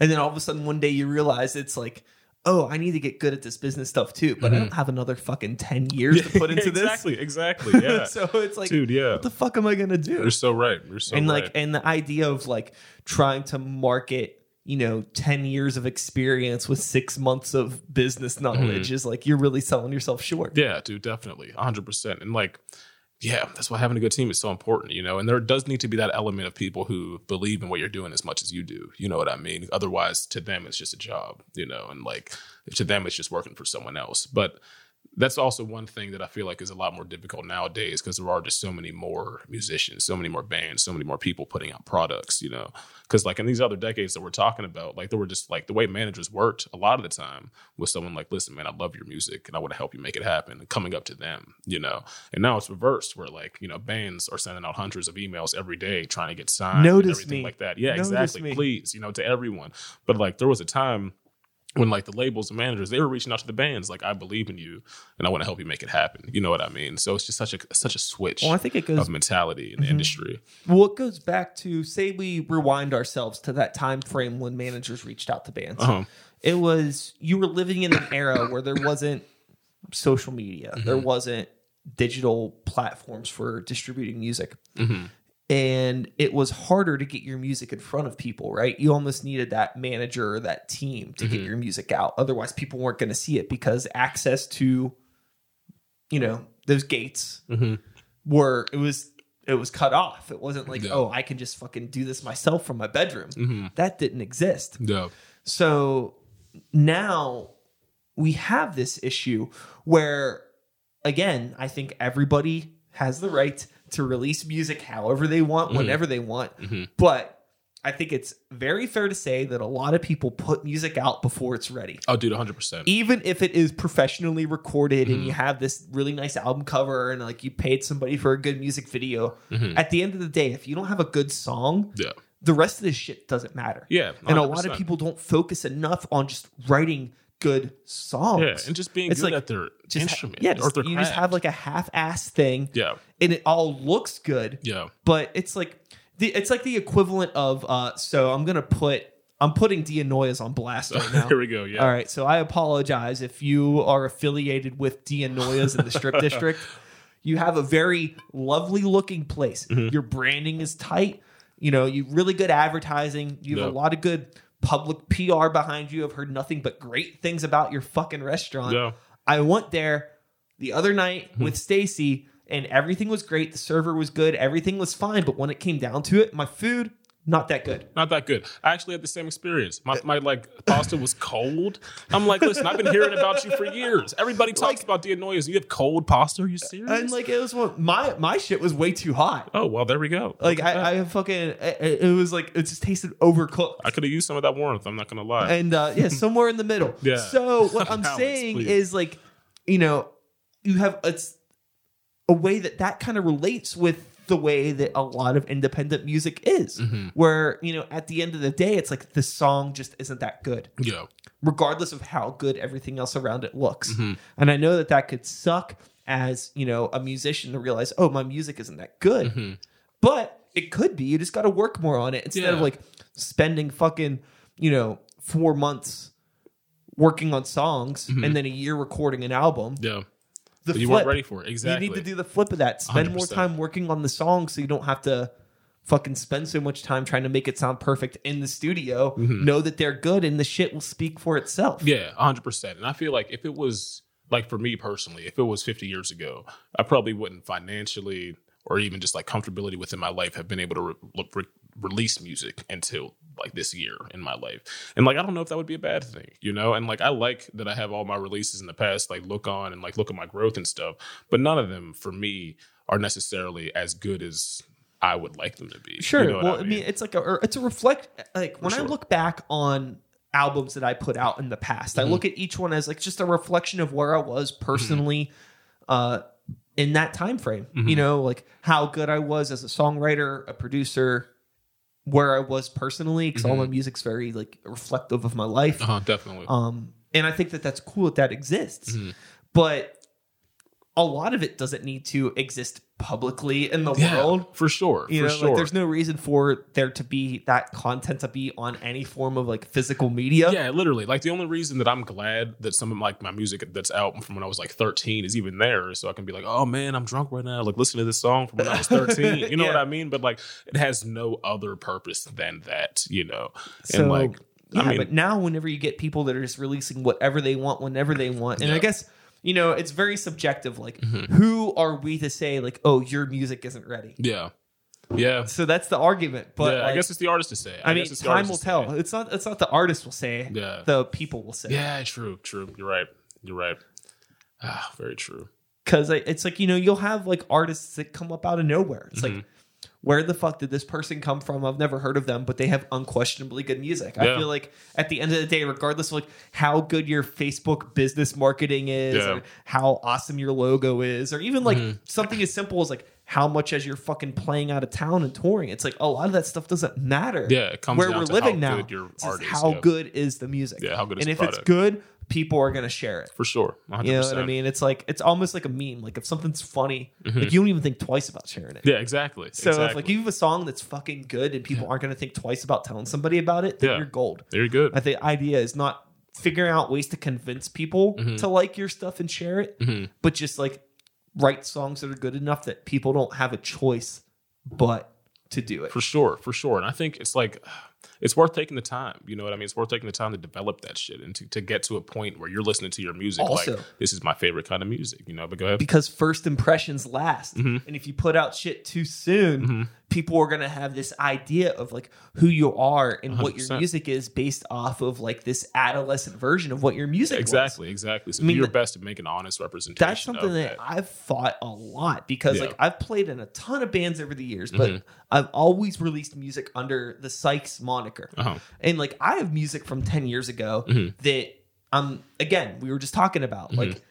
Speaker 2: And then all of a sudden one day you realize it's like oh, I need to get good at this business stuff too, but I don't have another fucking 10 years to put into this.
Speaker 1: exactly, exactly. Yeah.
Speaker 2: so it's like,
Speaker 1: Dude, yeah.
Speaker 2: what the fuck am I going to do?
Speaker 1: You're so right. You're so
Speaker 2: and
Speaker 1: right.
Speaker 2: like and the idea of like trying to market you know 10 years of experience with six months of business mhm. knowledge is like you're really selling yourself short
Speaker 1: Yeah, dude, definitely. 100%. And like, yeah, that's why having a good team is so important, you know? And there does need to be that element of people who believe in what you're doing as much as you do. You know what I mean? Otherwise, to them, it's just a job, you know? And like, to them, it's just working for someone else. But that's also one thing that I feel like is a lot more difficult nowadays because there are just so many more musicians, so many more bands, so many more people putting out products, you know. Because like in these other decades that we're talking about, like there were just like the way managers worked a lot of the time was someone like, listen, man, I love your music and I want to help you make it happen, and coming up to them, you know. And now it's reversed where like you know bands are sending out hundreds of emails every day trying to get signed,
Speaker 2: Notice
Speaker 1: and everything
Speaker 2: me.
Speaker 1: like that. Yeah,
Speaker 2: Notice
Speaker 1: exactly.
Speaker 2: me.
Speaker 1: Please, you know, to everyone. But like there was a time when like the labels and managers they were reaching out to the bands like I believe in you and I want to help you make it happen. You know what I mean? So it's just such a such a switch
Speaker 2: well i think it goes
Speaker 1: of mentality in the mm-hmm. industry.
Speaker 2: well it goes back to say we rewind ourselves to that time frame when managers reached out to bands
Speaker 1: Uh-huh.
Speaker 2: it was you were living in an era where there wasn't social media there mm-hmm. wasn't digital platforms for distributing music mm-hmm. And it was harder to get your music in front of people right? You almost needed that manager or that team to get mm-hmm. your music out. Otherwise people weren't going to see it because access to you know those gates mm-hmm. were it was it was cut off. It wasn't like
Speaker 1: Yeah.
Speaker 2: oh i can just fucking do this myself from my bedroom. Mm-hmm. That didn't exist.
Speaker 1: Yeah.
Speaker 2: so now we have this issue where, again, I think everybody has the right to release music however they want, whenever they want. But I think it's very fair to say that a lot of people put music out before it's ready.
Speaker 1: Oh, dude, 100%.
Speaker 2: Even if it is professionally recorded and you have this really nice album cover and like you paid somebody for a good music video, at the end of the day, if you don't have a good song,
Speaker 1: Yeah.
Speaker 2: the rest of this shit doesn't matter.
Speaker 1: Yeah,
Speaker 2: And a lot of people don't focus enough on just writing good songs.
Speaker 1: Yeah, and just being
Speaker 2: It's
Speaker 1: good
Speaker 2: like-
Speaker 1: at their
Speaker 2: Just
Speaker 1: instrument
Speaker 2: yeah, just- you just have like a half-ass thing,
Speaker 1: Yeah.
Speaker 2: and it all looks good,
Speaker 1: Yeah.
Speaker 2: but it's like the it's like the equivalent of uh. So I'm gonna put I'm putting DiAnoia's on blast right now.
Speaker 1: Here we go. Yeah.
Speaker 2: All right, so I apologize if you are affiliated with DiAnoia's in the Strip District. You have a very lovely looking place.
Speaker 1: Mm-hmm.
Speaker 2: Your branding is tight. You know, you really good advertising. You have a lot of good public PR behind you. I've heard nothing but great things about your fucking restaurant.
Speaker 1: Yeah.
Speaker 2: I went there the other night
Speaker 1: Mm-hmm.
Speaker 2: with Stacy and everything was great. The server was good. Everything was fine. But when it came down to it, my food, not that good.
Speaker 1: Not that good. I actually had the same experience. My, my like pasta was cold. I'm like, listen, I've been hearing about you for years. Everybody talks about DiAnoia's. You have cold pasta? Are you serious?
Speaker 2: And like it was one my my shit was way too hot.
Speaker 1: oh well, there we go.
Speaker 2: Like. I, I fucking it, it was like it just tasted overcooked.
Speaker 1: I could have used some of that warmth. I'm not gonna lie.
Speaker 2: And uh, yeah, somewhere in the middle.
Speaker 1: Yeah.
Speaker 2: So what I'm
Speaker 1: Balance,
Speaker 2: saying
Speaker 1: please.
Speaker 2: is like, you know, you have it's a way that that kind of relates with the way that a lot of independent music is,
Speaker 1: Mm-hmm.
Speaker 2: where you know at the end of the day, it's like the song just isn't that good,
Speaker 1: yeah.
Speaker 2: regardless of how good everything else around it looks.
Speaker 1: Mm-hmm.
Speaker 2: And I know that that could suck as you know a musician to realize, oh, my music isn't that good,
Speaker 1: Mm-hmm.
Speaker 2: but it could be. You just got to work more on it instead of like spending fucking you know four months working on songs and then a year recording an album.
Speaker 1: Yeah.
Speaker 2: The
Speaker 1: Mm-hmm. you
Speaker 2: flip,
Speaker 1: weren't ready for it. Exactly.
Speaker 2: You need to do the flip of that. Spend more
Speaker 1: 100%.
Speaker 2: time working on the song so you don't have to fucking spend so much time trying to make it sound perfect in the studio. Know that they're good and the shit will speak for itself.
Speaker 1: Mm-hmm. Yeah, hundred percent. And I feel like if it was like for me personally, if it was fifty years ago, I probably wouldn't financially or even just like comfortability within my life have been able to re- re- release music until like this year in my life. And like I don't know if that would be a bad thing, you know. And like I like that I have all my releases in the past, like look on and like look at my growth and stuff. But none of them for me are necessarily as good as I would like them to be.
Speaker 2: Sure.
Speaker 1: You know
Speaker 2: well, I mean? it's like a it's a reflect. Like when I look back on albums that I put out in the past,
Speaker 1: Mm-hmm.
Speaker 2: I look at each one as like just a reflection of where I was personally, uh, in that time frame.
Speaker 1: Mm-hmm.
Speaker 2: You know, like how good I was as a songwriter, a producer, where I was personally, because all my music's very like reflective of my life.
Speaker 1: uh definitely.
Speaker 2: Um, and I think that that's cool that that exists.
Speaker 1: Mm-hmm.
Speaker 2: But a lot of it doesn't need to exist publicly in the
Speaker 1: Yeah,
Speaker 2: world.
Speaker 1: for sure.
Speaker 2: You
Speaker 1: for
Speaker 2: know,
Speaker 1: sure.
Speaker 2: like there's no reason for there to be that content to be on any form of like physical media.
Speaker 1: Yeah, literally. Like the only reason that I'm glad that some of like my music that's out from when I was like 13 is even there so I can be like, oh man, I'm drunk right now. Like listen to this song from when I was 13. You know what I mean? But like it has no other purpose than that. You know,
Speaker 2: So,
Speaker 1: and like
Speaker 2: yeah,
Speaker 1: I mean,
Speaker 2: but now whenever you get people that are just releasing whatever they want whenever they want, and I guess you know it's very subjective. Like,
Speaker 1: Mm-hmm.
Speaker 2: who are we to say like, oh, your music isn't ready?
Speaker 1: yeah, yeah,
Speaker 2: So that's the argument. But
Speaker 1: yeah. I guess it's the artist to say.
Speaker 2: I, mean,
Speaker 1: guess it's
Speaker 2: time will tell.
Speaker 1: say.
Speaker 2: It's not. It's not the artist will say.
Speaker 1: Yeah.
Speaker 2: The people will say.
Speaker 1: Yeah, true, true. You're right. You're right. Ah, very true.
Speaker 2: because it's like you know you'll have like artists that come up out of nowhere. It's
Speaker 1: Mm-hmm.
Speaker 2: like where the fuck did this person come from? I've never heard of them, but they have unquestionably good music. I feel like at the end of the day, regardless of like how good your Facebook business marketing is,
Speaker 1: Yeah. Mm-hmm.
Speaker 2: or how awesome your logo is, or even like something as simple as like how much as you're fucking playing out of town and touring. It's like a lot of that stuff doesn't matter.
Speaker 1: Yeah, it comes
Speaker 2: where
Speaker 1: down
Speaker 2: we're
Speaker 1: to
Speaker 2: living
Speaker 1: how
Speaker 2: now.
Speaker 1: good your
Speaker 2: It's
Speaker 1: is,
Speaker 2: how
Speaker 1: yeah.
Speaker 2: good is the music?
Speaker 1: Yeah, how good is
Speaker 2: and if
Speaker 1: product.
Speaker 2: it's good, people are gonna share it.
Speaker 1: For sure. 100%.
Speaker 2: You know what I mean? It's like it's almost like a meme. Like if something's funny, like you don't even think twice about sharing it.
Speaker 1: Mm-hmm. Yeah, exactly.
Speaker 2: So
Speaker 1: exactly.
Speaker 2: if like you have a song that's fucking good and people aren't going to think twice about telling somebody about it, then
Speaker 1: Yeah.
Speaker 2: you're gold.
Speaker 1: very good.
Speaker 2: I think the idea is not figuring out ways to convince people
Speaker 1: Mm-hmm.
Speaker 2: to like your stuff and share it, but just like write songs that are good enough that people don't have a choice but to do it.
Speaker 1: For sure, for sure. And I think it's like it's worth taking the time. You know what I mean? It's worth taking the time to develop that shit and to, to get to a point where you're listening to your music
Speaker 2: Also-
Speaker 1: like this is my favorite kind of music, you know. But go ahead.
Speaker 2: because first impressions last.
Speaker 1: Mm-hmm.
Speaker 2: And if you put out shit too soon, people are going to have this idea of like who you are and what your music is based off of like this adolescent version of what your music was.
Speaker 1: Exactly, exactly. So
Speaker 2: mean,
Speaker 1: do your best to make an honest representation.
Speaker 2: That's something
Speaker 1: of
Speaker 2: that, I've fought a lot because
Speaker 1: Yeah.
Speaker 2: like I've played in a ton of bands over the years, but
Speaker 1: Mm-hmm.
Speaker 2: I've always released music under the Sykes moniker.
Speaker 1: Uh-huh.
Speaker 2: And like I have music from 10 years ago
Speaker 1: Mm-hmm.
Speaker 2: that um again, we were just talking about. Like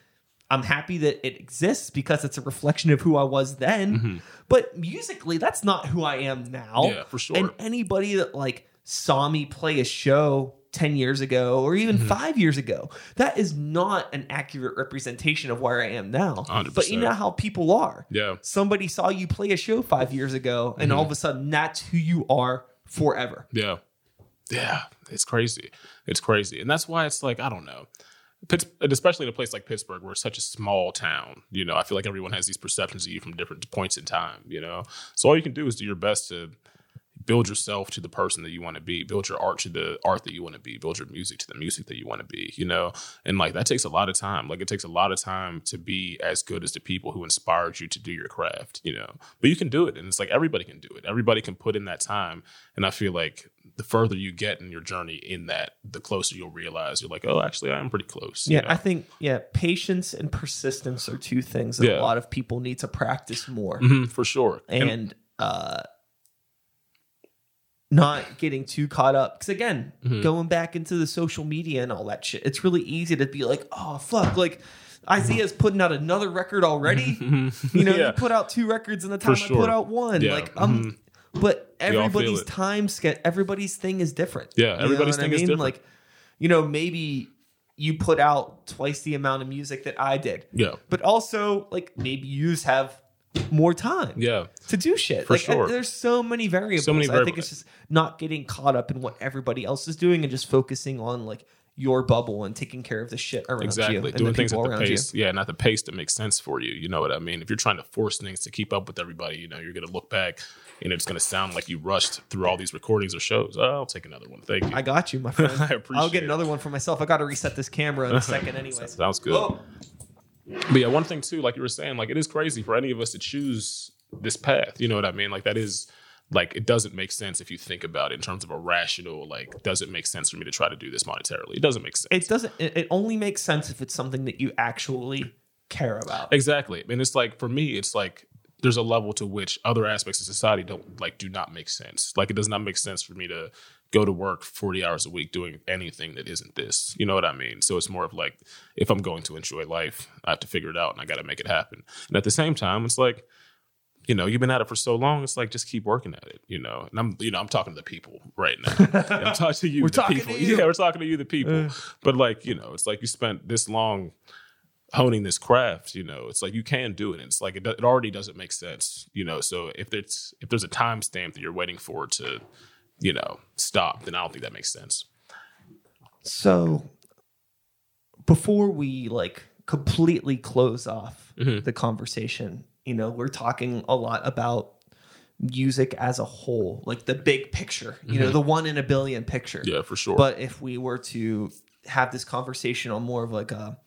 Speaker 2: I'm happy that it exists because it's a reflection of who I was then. But musically, that's not who I am now.
Speaker 1: Mm-hmm. Yeah, for sure.
Speaker 2: And anybody that like saw me play a show 10 years ago or even
Speaker 1: Mm-hmm.
Speaker 2: five years ago, that is not an accurate representation of where I am now. But you know how people are.
Speaker 1: Yeah.
Speaker 2: Somebody saw you play a show five years ago, and
Speaker 1: Mm-hmm.
Speaker 2: all of a sudden that's who you are forever.
Speaker 1: Yeah. Yeah. It's crazy. It's crazy. And that's why it's like, I don't know. Pitts, especially in a place like Pittsburgh, where it's such a small town, you know, I feel like everyone has these perceptions of you from different points in time, you know. So all you can do is do your best to build yourself to the person that you want to be, build your art to the art that you want to be, build your music to the music that you want to be, you know. And like that takes a lot of time. Like it takes a lot of time to be as good as the people who inspired you to do your craft, you know. But you can do it, and it's like everybody can do it. Everybody can put in that time, and I feel like the further you get in your journey in that, the closer you'll realize you're like, oh, actually, I am pretty close. you
Speaker 2: Yeah,
Speaker 1: know?
Speaker 2: I think yeah, patience and persistence are two things that
Speaker 1: Yeah.
Speaker 2: a lot of people need to practice more.
Speaker 1: Mhm, for sure. And,
Speaker 2: and uh not getting too caught up. Because again
Speaker 1: Mm-hmm.
Speaker 2: going back into the social media and all that shit it's really easy to be like oh fuck like isaiah's putting out another record already? You know
Speaker 1: Mm-hmm. Yeah.
Speaker 2: you put out two records in the time i put out one.
Speaker 1: Yeah,
Speaker 2: like um but
Speaker 1: all feel
Speaker 2: everybody's time scale everybody's thing is different.
Speaker 1: Yeah,
Speaker 2: You know
Speaker 1: everybody's
Speaker 2: what
Speaker 1: thing is different.
Speaker 2: like you know maybe you put out twice the amount of music that i did.
Speaker 1: Yeah,
Speaker 2: but also like maybe you have more time
Speaker 1: yeah,
Speaker 2: to do shit.
Speaker 1: For
Speaker 2: like,
Speaker 1: sure.
Speaker 2: There's so many variables.
Speaker 1: So many
Speaker 2: I think it's just not getting caught up in what everybody else is doing and just focusing on like your bubble and taking care of the shit around you
Speaker 1: exactly. Doing
Speaker 2: the
Speaker 1: things at the pace, yeah, not the pace that makes sense for you. You know what I mean? If you're trying to force things to keep up with everybody, you know, you're going to look back and it's going to sound like you rushed through all these recordings or shows. Oh, I'll take another one. Thank you.
Speaker 2: I got you, my friend.
Speaker 1: I appreciate it.
Speaker 2: I'll get another one for myself. I got to reset this camera in a second, anyways.
Speaker 1: Sounds good.
Speaker 2: Whoa.
Speaker 1: But yeah, one thing too, like you were saying, like it is crazy for any of us to choose this path. You know what I mean? Like that is like it doesn't make sense if you think about it in terms of a rational, like, does it make sense for me to try to do this monetarily? It doesn't make sense.
Speaker 2: It doesn't. It, only makes sense if it's something that you actually care about.
Speaker 1: Exactly. And it's like for me, it's like there's a level to which other aspects of society don't like do not make sense. Like it does not make sense for me to go to work 40 hours a week doing anything that isn't this. You know what I mean? So it's more of like if I'm going to enjoy life, I have to figure it out and I got to make it happen. And at the same time, it's like you know, you've been at it for so long. It's like just keep working at it, you know. And I'm, you know, I'm talking to the people right now. I'm talking to you,
Speaker 2: We're
Speaker 1: the
Speaker 2: talking
Speaker 1: people.
Speaker 2: to you.
Speaker 1: Yeah, we're talking to you, the people. but like, you know, it's like you spent this long honing this craft, you know, it's like you can do it. And it's like it, it already doesn't make sense, you know. So if it's if there's a timestamp that you're waiting for to, you know, stop, then I don't think that makes sense.
Speaker 2: So before we like completely close off
Speaker 1: Mhm.
Speaker 2: the conversation, you know, we're talking a lot about music as a whole, like the big picture, you know, the one in a billion picture.
Speaker 1: Mm-hmm. Yeah, for sure.
Speaker 2: But if we were to have this conversation on more of like a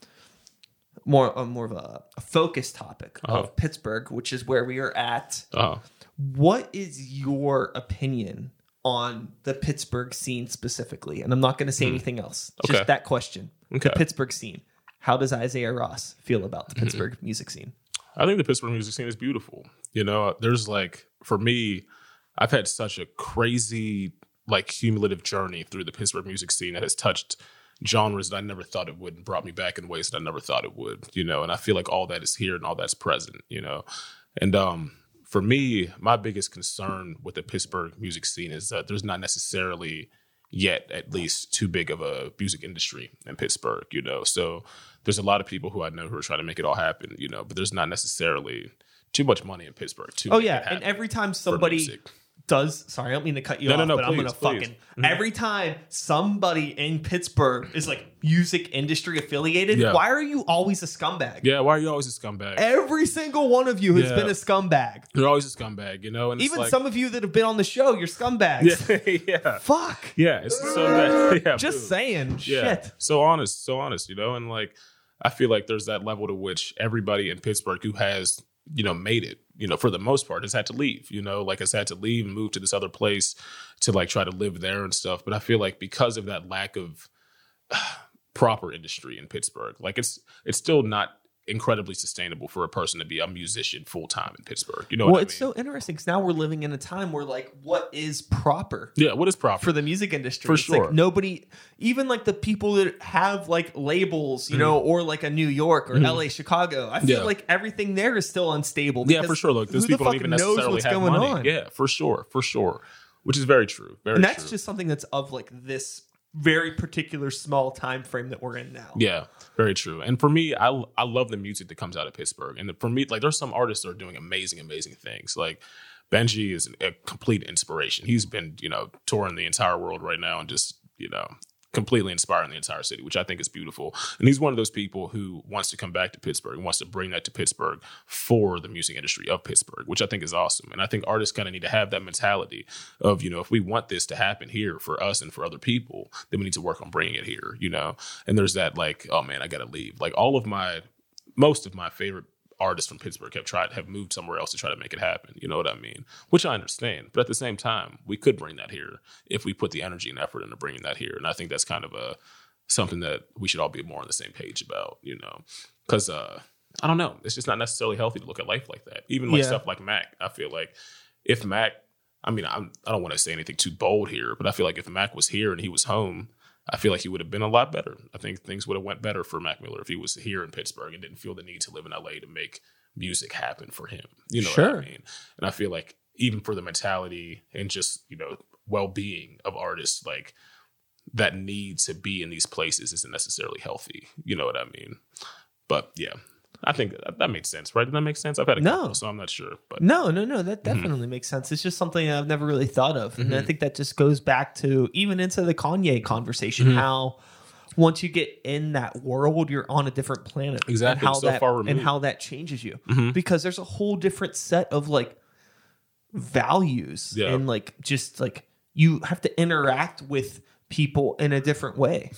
Speaker 2: more a more of a, a focus topic
Speaker 1: Uh-huh.
Speaker 2: of Pittsburgh, which is where we are at,
Speaker 1: uh,
Speaker 2: what is your opinion on the Pittsburgh scene specifically? And I'm not going to say anything else.
Speaker 1: Hmm. Okay.
Speaker 2: Just that question.
Speaker 1: Okay.
Speaker 2: The Pittsburgh scene. How does Isaiah Ross feel about the
Speaker 1: Mm-hmm.
Speaker 2: Pittsburgh music scene?
Speaker 1: I think the Pittsburgh music scene is beautiful. You know, there's like for me, I've had such a crazy like cumulative journey through the Pittsburgh music scene that has touched genres that I never thought it would and brought me back in ways that I never thought it would, you know, and I feel like all that is here and all that's present, you know. And um for me, my biggest concern with the Pittsburgh music scene is that there's not necessarily yet at least too big of a music industry in Pittsburgh, you know. So there's a lot of people who I know who are trying to make it all happen, you know, but there's not necessarily too much money in Pittsburgh. Too
Speaker 2: Oh yeah, and every time somebody. Does sorry, I don't mean to cut you
Speaker 1: No, no,
Speaker 2: off,
Speaker 1: no,
Speaker 2: but I'm
Speaker 1: please,
Speaker 2: gonna
Speaker 1: please.
Speaker 2: fucking
Speaker 1: Mhm.
Speaker 2: every time somebody in Pittsburgh is like music industry affiliated,
Speaker 1: Yeah.
Speaker 2: why are you always a scumbag?
Speaker 1: yeah, why are you always a scumbag?
Speaker 2: Every single one of you has
Speaker 1: Yeah.
Speaker 2: been a scumbag.
Speaker 1: You're always a scumbag, you know, and
Speaker 2: Even
Speaker 1: like,
Speaker 2: some of you that have been on the show, you're scumbags.
Speaker 1: yeah, yeah,
Speaker 2: Fuck.
Speaker 1: yeah. It's so bad. Yeah,
Speaker 2: Just
Speaker 1: boo.
Speaker 2: saying.
Speaker 1: Yeah,
Speaker 2: Shit.
Speaker 1: so honest, so honest, you know, and like I feel like there's that level to which everybody in Pittsburgh who has you know made it, you know, for the most part, has had to leave. You know, like has had to leave and move to this other place to like try to live there and stuff. But I feel like because of that lack of proper industry in Pittsburgh, like it's it's still not incredibly sustainable for a person to be a musician full time in Pittsburgh. You know
Speaker 2: Well,
Speaker 1: what I
Speaker 2: it's
Speaker 1: mean?
Speaker 2: so interesting because now we're living in a time where, like, what is proper
Speaker 1: yeah, what is proper?
Speaker 2: for the music industry?
Speaker 1: For
Speaker 2: It's like
Speaker 1: sure.
Speaker 2: nobody, even like the people that have like labels, you
Speaker 1: Mhm.
Speaker 2: know, or like a New York or
Speaker 1: Mhm.
Speaker 2: LA, Chicago. I feel
Speaker 1: Yeah.
Speaker 2: like everything there is still unstable.
Speaker 1: yeah, for sure. Look, those people don't even
Speaker 2: knows
Speaker 1: necessarily
Speaker 2: what's
Speaker 1: have
Speaker 2: going
Speaker 1: money.
Speaker 2: on?
Speaker 1: Yeah, for sure, for sure. Which is very true. Very
Speaker 2: and that's
Speaker 1: true.
Speaker 2: just something that's of like this very particular small time frame that we're in now.
Speaker 1: Yeah, very true. And for me, I I love the music that comes out of Pittsburgh. And for me, like there's some artists that are doing amazing, amazing things. Like Benji is a complete inspiration. He's been, you know, touring the entire world right now and just, you know, completely inspiring the entire city, which I think is beautiful. And he's one of those people who wants to come back to Pittsburgh and wants to bring that to Pittsburgh for the music industry of Pittsburgh, which I think is awesome. And I think artists kind of need to have that mentality of, you know, if we want this to happen here for us and for other people, then we need to work on bringing it here, you know? And there's that like, oh man, I got to leave. Like all of my, most of my favorite artists from Pittsburgh have tried have moved somewhere else to try to make it happen. You know what I mean? Which I understand, but at the same time, we could bring that here if we put the energy and effort into bringing that here. And I think that's kind of a something that we should all be more on the same page about. You know, because uh, I don't know, it's just not necessarily healthy to look at life like that. Even like
Speaker 2: Yeah.
Speaker 1: stuff like Mac, I feel like if Mac, I mean, I'm, I don't want to say anything too bold here, but I feel like if Mac was here and he was home. I feel like he would have been a lot better. I think things would have went better for Mac Miller if he was here in Pittsburgh and didn't feel the need to live in LA to make music happen for him. You know what I mean? And I feel like even for the mentality and just, you know, well being of artists, like that need to be in these places isn't necessarily healthy. You know what I mean? But yeah. I think that, that makes sense, right? Did that make sense? I've had a
Speaker 2: No.
Speaker 1: couple, so I'm not sure. But
Speaker 2: No, no, no. That
Speaker 1: Mm-hmm.
Speaker 2: definitely makes sense. It's just something I've never really thought of, and I
Speaker 1: Mhm.
Speaker 2: think that just goes back to even into the Kanye conversation.
Speaker 1: Mhm.
Speaker 2: How once you get in that world, you're on a different planet.
Speaker 1: Exactly,
Speaker 2: And how
Speaker 1: so
Speaker 2: that
Speaker 1: far
Speaker 2: and how that changes you
Speaker 1: Mhm.
Speaker 2: because there's a whole different set of like values
Speaker 1: Yeah.
Speaker 2: and like just like you have to interact with people in a different way.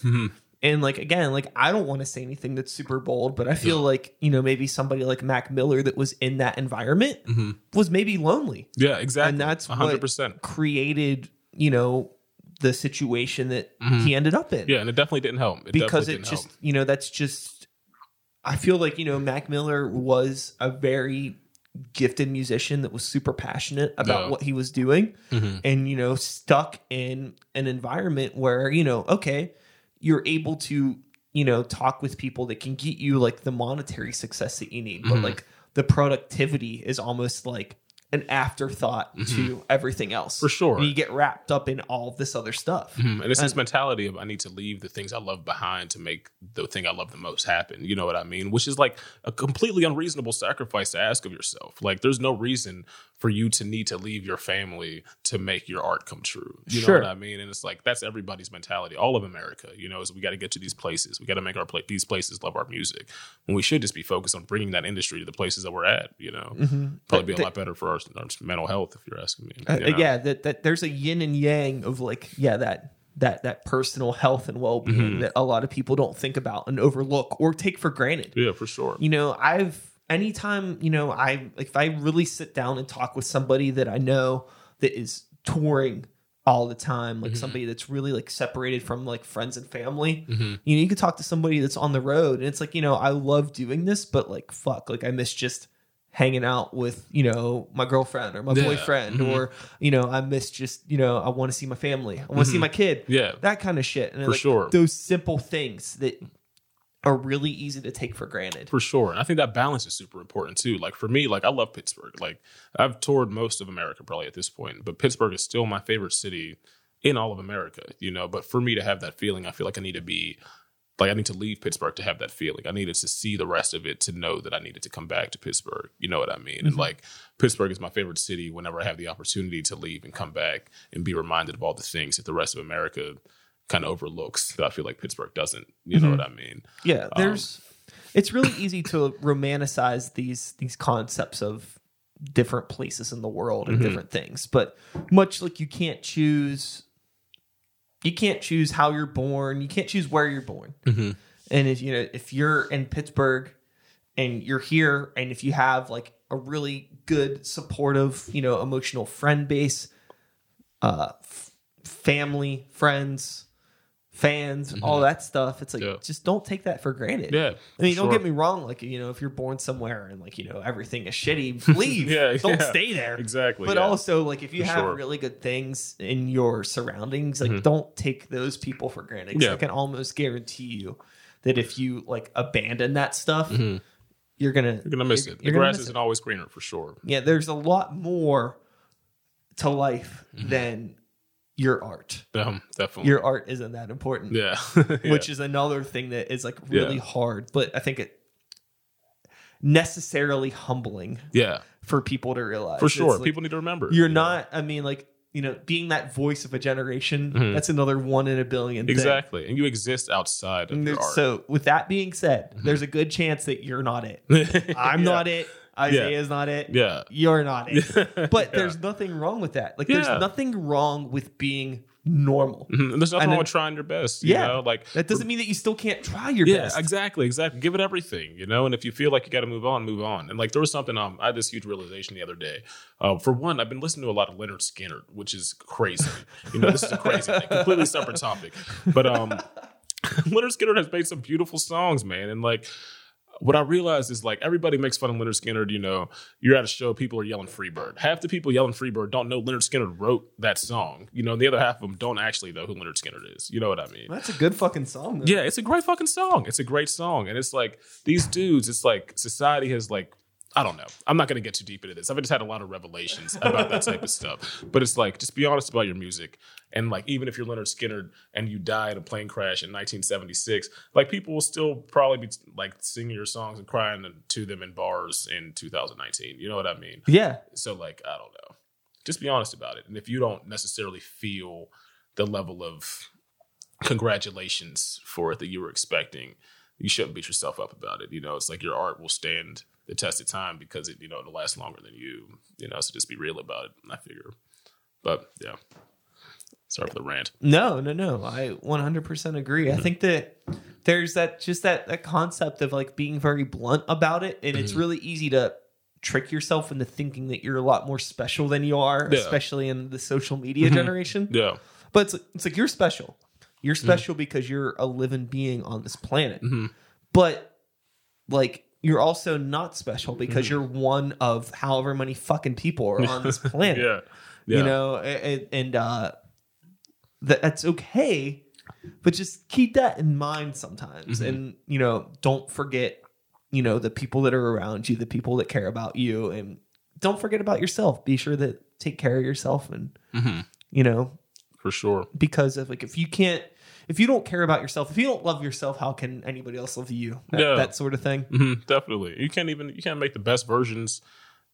Speaker 2: And like again, like I don't want to say anything that's super bold, but I feel like you know maybe somebody like Mac Miller that was in that environment
Speaker 1: Mhm.
Speaker 2: was maybe lonely,
Speaker 1: yeah, exactly.
Speaker 2: and that's
Speaker 1: 100%.
Speaker 2: created you know the situation that
Speaker 1: Mhm.
Speaker 2: he ended up in.
Speaker 1: Yeah, and it definitely didn't help. It
Speaker 2: because it just
Speaker 1: help.
Speaker 2: you know that's just I feel like you know Mac Miller was a very gifted musician that was super passionate about
Speaker 1: Yeah.
Speaker 2: what he was doing
Speaker 1: Mhm.
Speaker 2: and you know stuck in an environment where you know okay you're able to you know talk with people that can get you like the monetary success that you need but
Speaker 1: Mhm.
Speaker 2: like the productivity is almost like an afterthought to everything else.
Speaker 1: Mm-hmm. For sure.
Speaker 2: And you get wrapped up in all this other stuff.
Speaker 1: Mhm. And it's this mentality of I need to leave the things I love behind to make the thing I love the most happen. You know what I mean? Which is like a completely unreasonable sacrifice to ask of yourself. Like there's no reason for you to need to leave your family to make your art come true. You
Speaker 2: Sure.
Speaker 1: know what I mean? And it's like that's everybody's mentality. All of America, you know, is we got to get to these places. We got to make our pla- these places love our music. When we should just be focused on bringing that industry to the places that we're at. You know, probably be a
Speaker 2: Th-
Speaker 1: lot better for our, our mental health if you're asking me.
Speaker 2: Uh,
Speaker 1: you know?
Speaker 2: yeah, that, that there's a yin and yang of like, yeah, that that that personal health and well being
Speaker 1: Mm-hmm.
Speaker 2: that a lot of people don't think about and overlook or take for granted.
Speaker 1: yeah, for sure.
Speaker 2: You know, I've anytime, you know, I like if I really sit down and talk with somebody that I know that is touring all the time,
Speaker 1: Mm-hmm.
Speaker 2: like somebody that's really like separated from like friends and family.
Speaker 1: Mm-hmm.
Speaker 2: You know, you could talk to somebody that's on the road and it's like, you know, I love doing this, but like fuck, like I miss just hanging out with, you know, my girlfriend or my
Speaker 1: Yeah.
Speaker 2: boyfriend
Speaker 1: Mhm.
Speaker 2: or, you know, I miss just, you know, I want to see my family. I want to see
Speaker 1: Mhm.
Speaker 2: my kid.
Speaker 1: Yeah,
Speaker 2: That kind of shit. And
Speaker 1: For
Speaker 2: like,
Speaker 1: sure.
Speaker 2: those simple things that are really easy to take for granted.
Speaker 1: For sure. And I think that balance is super important too. Like for me, like I love Pittsburgh. Like I've toured most of America probably at this point, but Pittsburgh is still my favorite city in all of America, you know. But for me to have that feeling, I feel like I need to be like I need to leave Pittsburgh to have that feeling. I needed to see the rest of it to know that I needed to come back to Pittsburgh. You know what I mean? And mm-hmm. like Pittsburgh is my favorite city whenever I have the opportunity to leave and come back and be reminded of all the things that the rest of America kind of overlooks that I feel like Pittsburgh doesn't. You know what I mean?
Speaker 2: Yeah,
Speaker 1: Um,
Speaker 2: there's it's really easy to romanticize these these concepts of different places in the world and
Speaker 1: Mm-hmm.
Speaker 2: different things. But much like you can't choose you can't choose how you're born, you can't choose where you're born.
Speaker 1: Mhm.
Speaker 2: And if you know if you're in Pittsburgh and you're here and if you have like a really good supportive, you know, emotional friend base, uh f- family, friends, fans, all that stuff, it's like
Speaker 1: Yeah.
Speaker 2: just don't take that for granted.
Speaker 1: Yeah.
Speaker 2: I mean,
Speaker 1: for
Speaker 2: don't get me wrong. Like, you know, if you're born somewhere and like, you know, everything is shitty, leave.
Speaker 1: Yeah,
Speaker 2: don't
Speaker 1: yeah.
Speaker 2: stay there.
Speaker 1: Exactly.
Speaker 2: But
Speaker 1: yeah.
Speaker 2: also, like, if you
Speaker 1: For
Speaker 2: have
Speaker 1: sure.
Speaker 2: really good things in your surroundings, like, don't take those people for granted.
Speaker 1: Yeah.
Speaker 2: I can almost guarantee you that if you like abandon that stuff, you're gonna
Speaker 1: Mm-hmm. You're gonna miss
Speaker 2: you're-
Speaker 1: it. The
Speaker 2: you're
Speaker 1: grass isn't
Speaker 2: it.
Speaker 1: always greener for sure.
Speaker 2: Yeah, there's a lot more to life
Speaker 1: Mm-hmm.
Speaker 2: than your art.
Speaker 1: Um, definitely.
Speaker 2: Your art isn't that important.
Speaker 1: yeah. Yeah.
Speaker 2: which is another thing that is like really
Speaker 1: Yeah.
Speaker 2: hard but i think it necessarily humbling
Speaker 1: yeah,
Speaker 2: for people to realize
Speaker 1: for sure.
Speaker 2: like,
Speaker 1: People need to remember.
Speaker 2: you're
Speaker 1: you know?
Speaker 2: not i mean like you know being that voice of a generation
Speaker 1: Mhm.
Speaker 2: that's another one in a billion thing.
Speaker 1: exactly, and you exist outside of art.
Speaker 2: so with that being said there's a good chance that you're not it i'm
Speaker 1: Yeah.
Speaker 2: not it isaiah's not it
Speaker 1: Yeah.
Speaker 2: you're not it but
Speaker 1: Yeah.
Speaker 2: there's nothing wrong with that like
Speaker 1: Yeah.
Speaker 2: there's nothing wrong with being normal
Speaker 1: Mhm. There's nothing
Speaker 2: And
Speaker 1: wrong
Speaker 2: then-
Speaker 1: with trying your best. You
Speaker 2: Yeah.
Speaker 1: know? like
Speaker 2: that doesn't mean that you still can't try your
Speaker 1: yeah,
Speaker 2: best
Speaker 1: exactly, exactly. Give it everything, you know. And if you feel like you got to move on, move on. And like there was something, um, I had this huge realization the other day. Uh, for one, I've been listening to a lot of Lynyrd Skynyrd, which is crazy. You know, this is a crazy thing, completely separate topic. But um, Lynyrd Skynyrd has made some beautiful songs, man. And like, what I realized is like everybody makes fun of Lynyrd Skynyrd. You know, you're at a show, people are yelling Freebird. Half the people yelling Freebird don't know Lynyrd Skynyrd wrote that song. You know, and the other half of them don't actually know who Lynyrd Skynyrd is. You know what I mean?
Speaker 2: that's a good fucking song though.
Speaker 1: Yeah, it's a great fucking song. It's a great song. And it's like these dudes, it's like society has like I don't know. I'm not gonna get too deep into this. I've just had a lot of revelations about that type of stuff. But it's like just be honest about your music. And like even if you're Lynyrd Skynyrd and you die in a plane crash in 1976, like people will still probably be like singing your songs and crying to them in bars in 2019. You know what I mean?
Speaker 2: yeah
Speaker 1: So like I don't know. Just be honest about it. And if you don't necessarily feel the level of congratulations for it that you were expecting, you shouldn't beat yourself up about it. You know, it's like your art will stand the test of time because it, you know, it'll last longer than you. You know, so just be real about it. I figure. But yeah. Sorry for the rant.
Speaker 2: No, no, no. I 100% agree. I mm-hmm. think that there's that just that that concept of like being very blunt about it and it's mm-hmm. really easy to trick yourself into thinking that you're a lot more special than you are,
Speaker 1: Yeah.
Speaker 2: especially in the social media mm-hmm. generation.
Speaker 1: Yeah.
Speaker 2: But it's it's like you're special. You're special because you're a living being on this planet.
Speaker 1: Mhm.
Speaker 2: But like you're also not special because you're one of however many fucking people are on this planet
Speaker 1: Yeah. Yeah.
Speaker 2: you know and, and uh that, that's okay but just keep that in mind sometimes
Speaker 1: Mhm.
Speaker 2: and you know don't forget you know the people that are around you the people that care about you and don't forget about yourself. Be sure that take care of yourself and
Speaker 1: hmm
Speaker 2: you know
Speaker 1: For sure.
Speaker 2: because of like if you can't if you don't care about yourself, if you don't love yourself, how can anybody else love you? That,
Speaker 1: Yeah.
Speaker 2: that sort of thing.
Speaker 1: hmm definitely. You can't even you can't make the best versions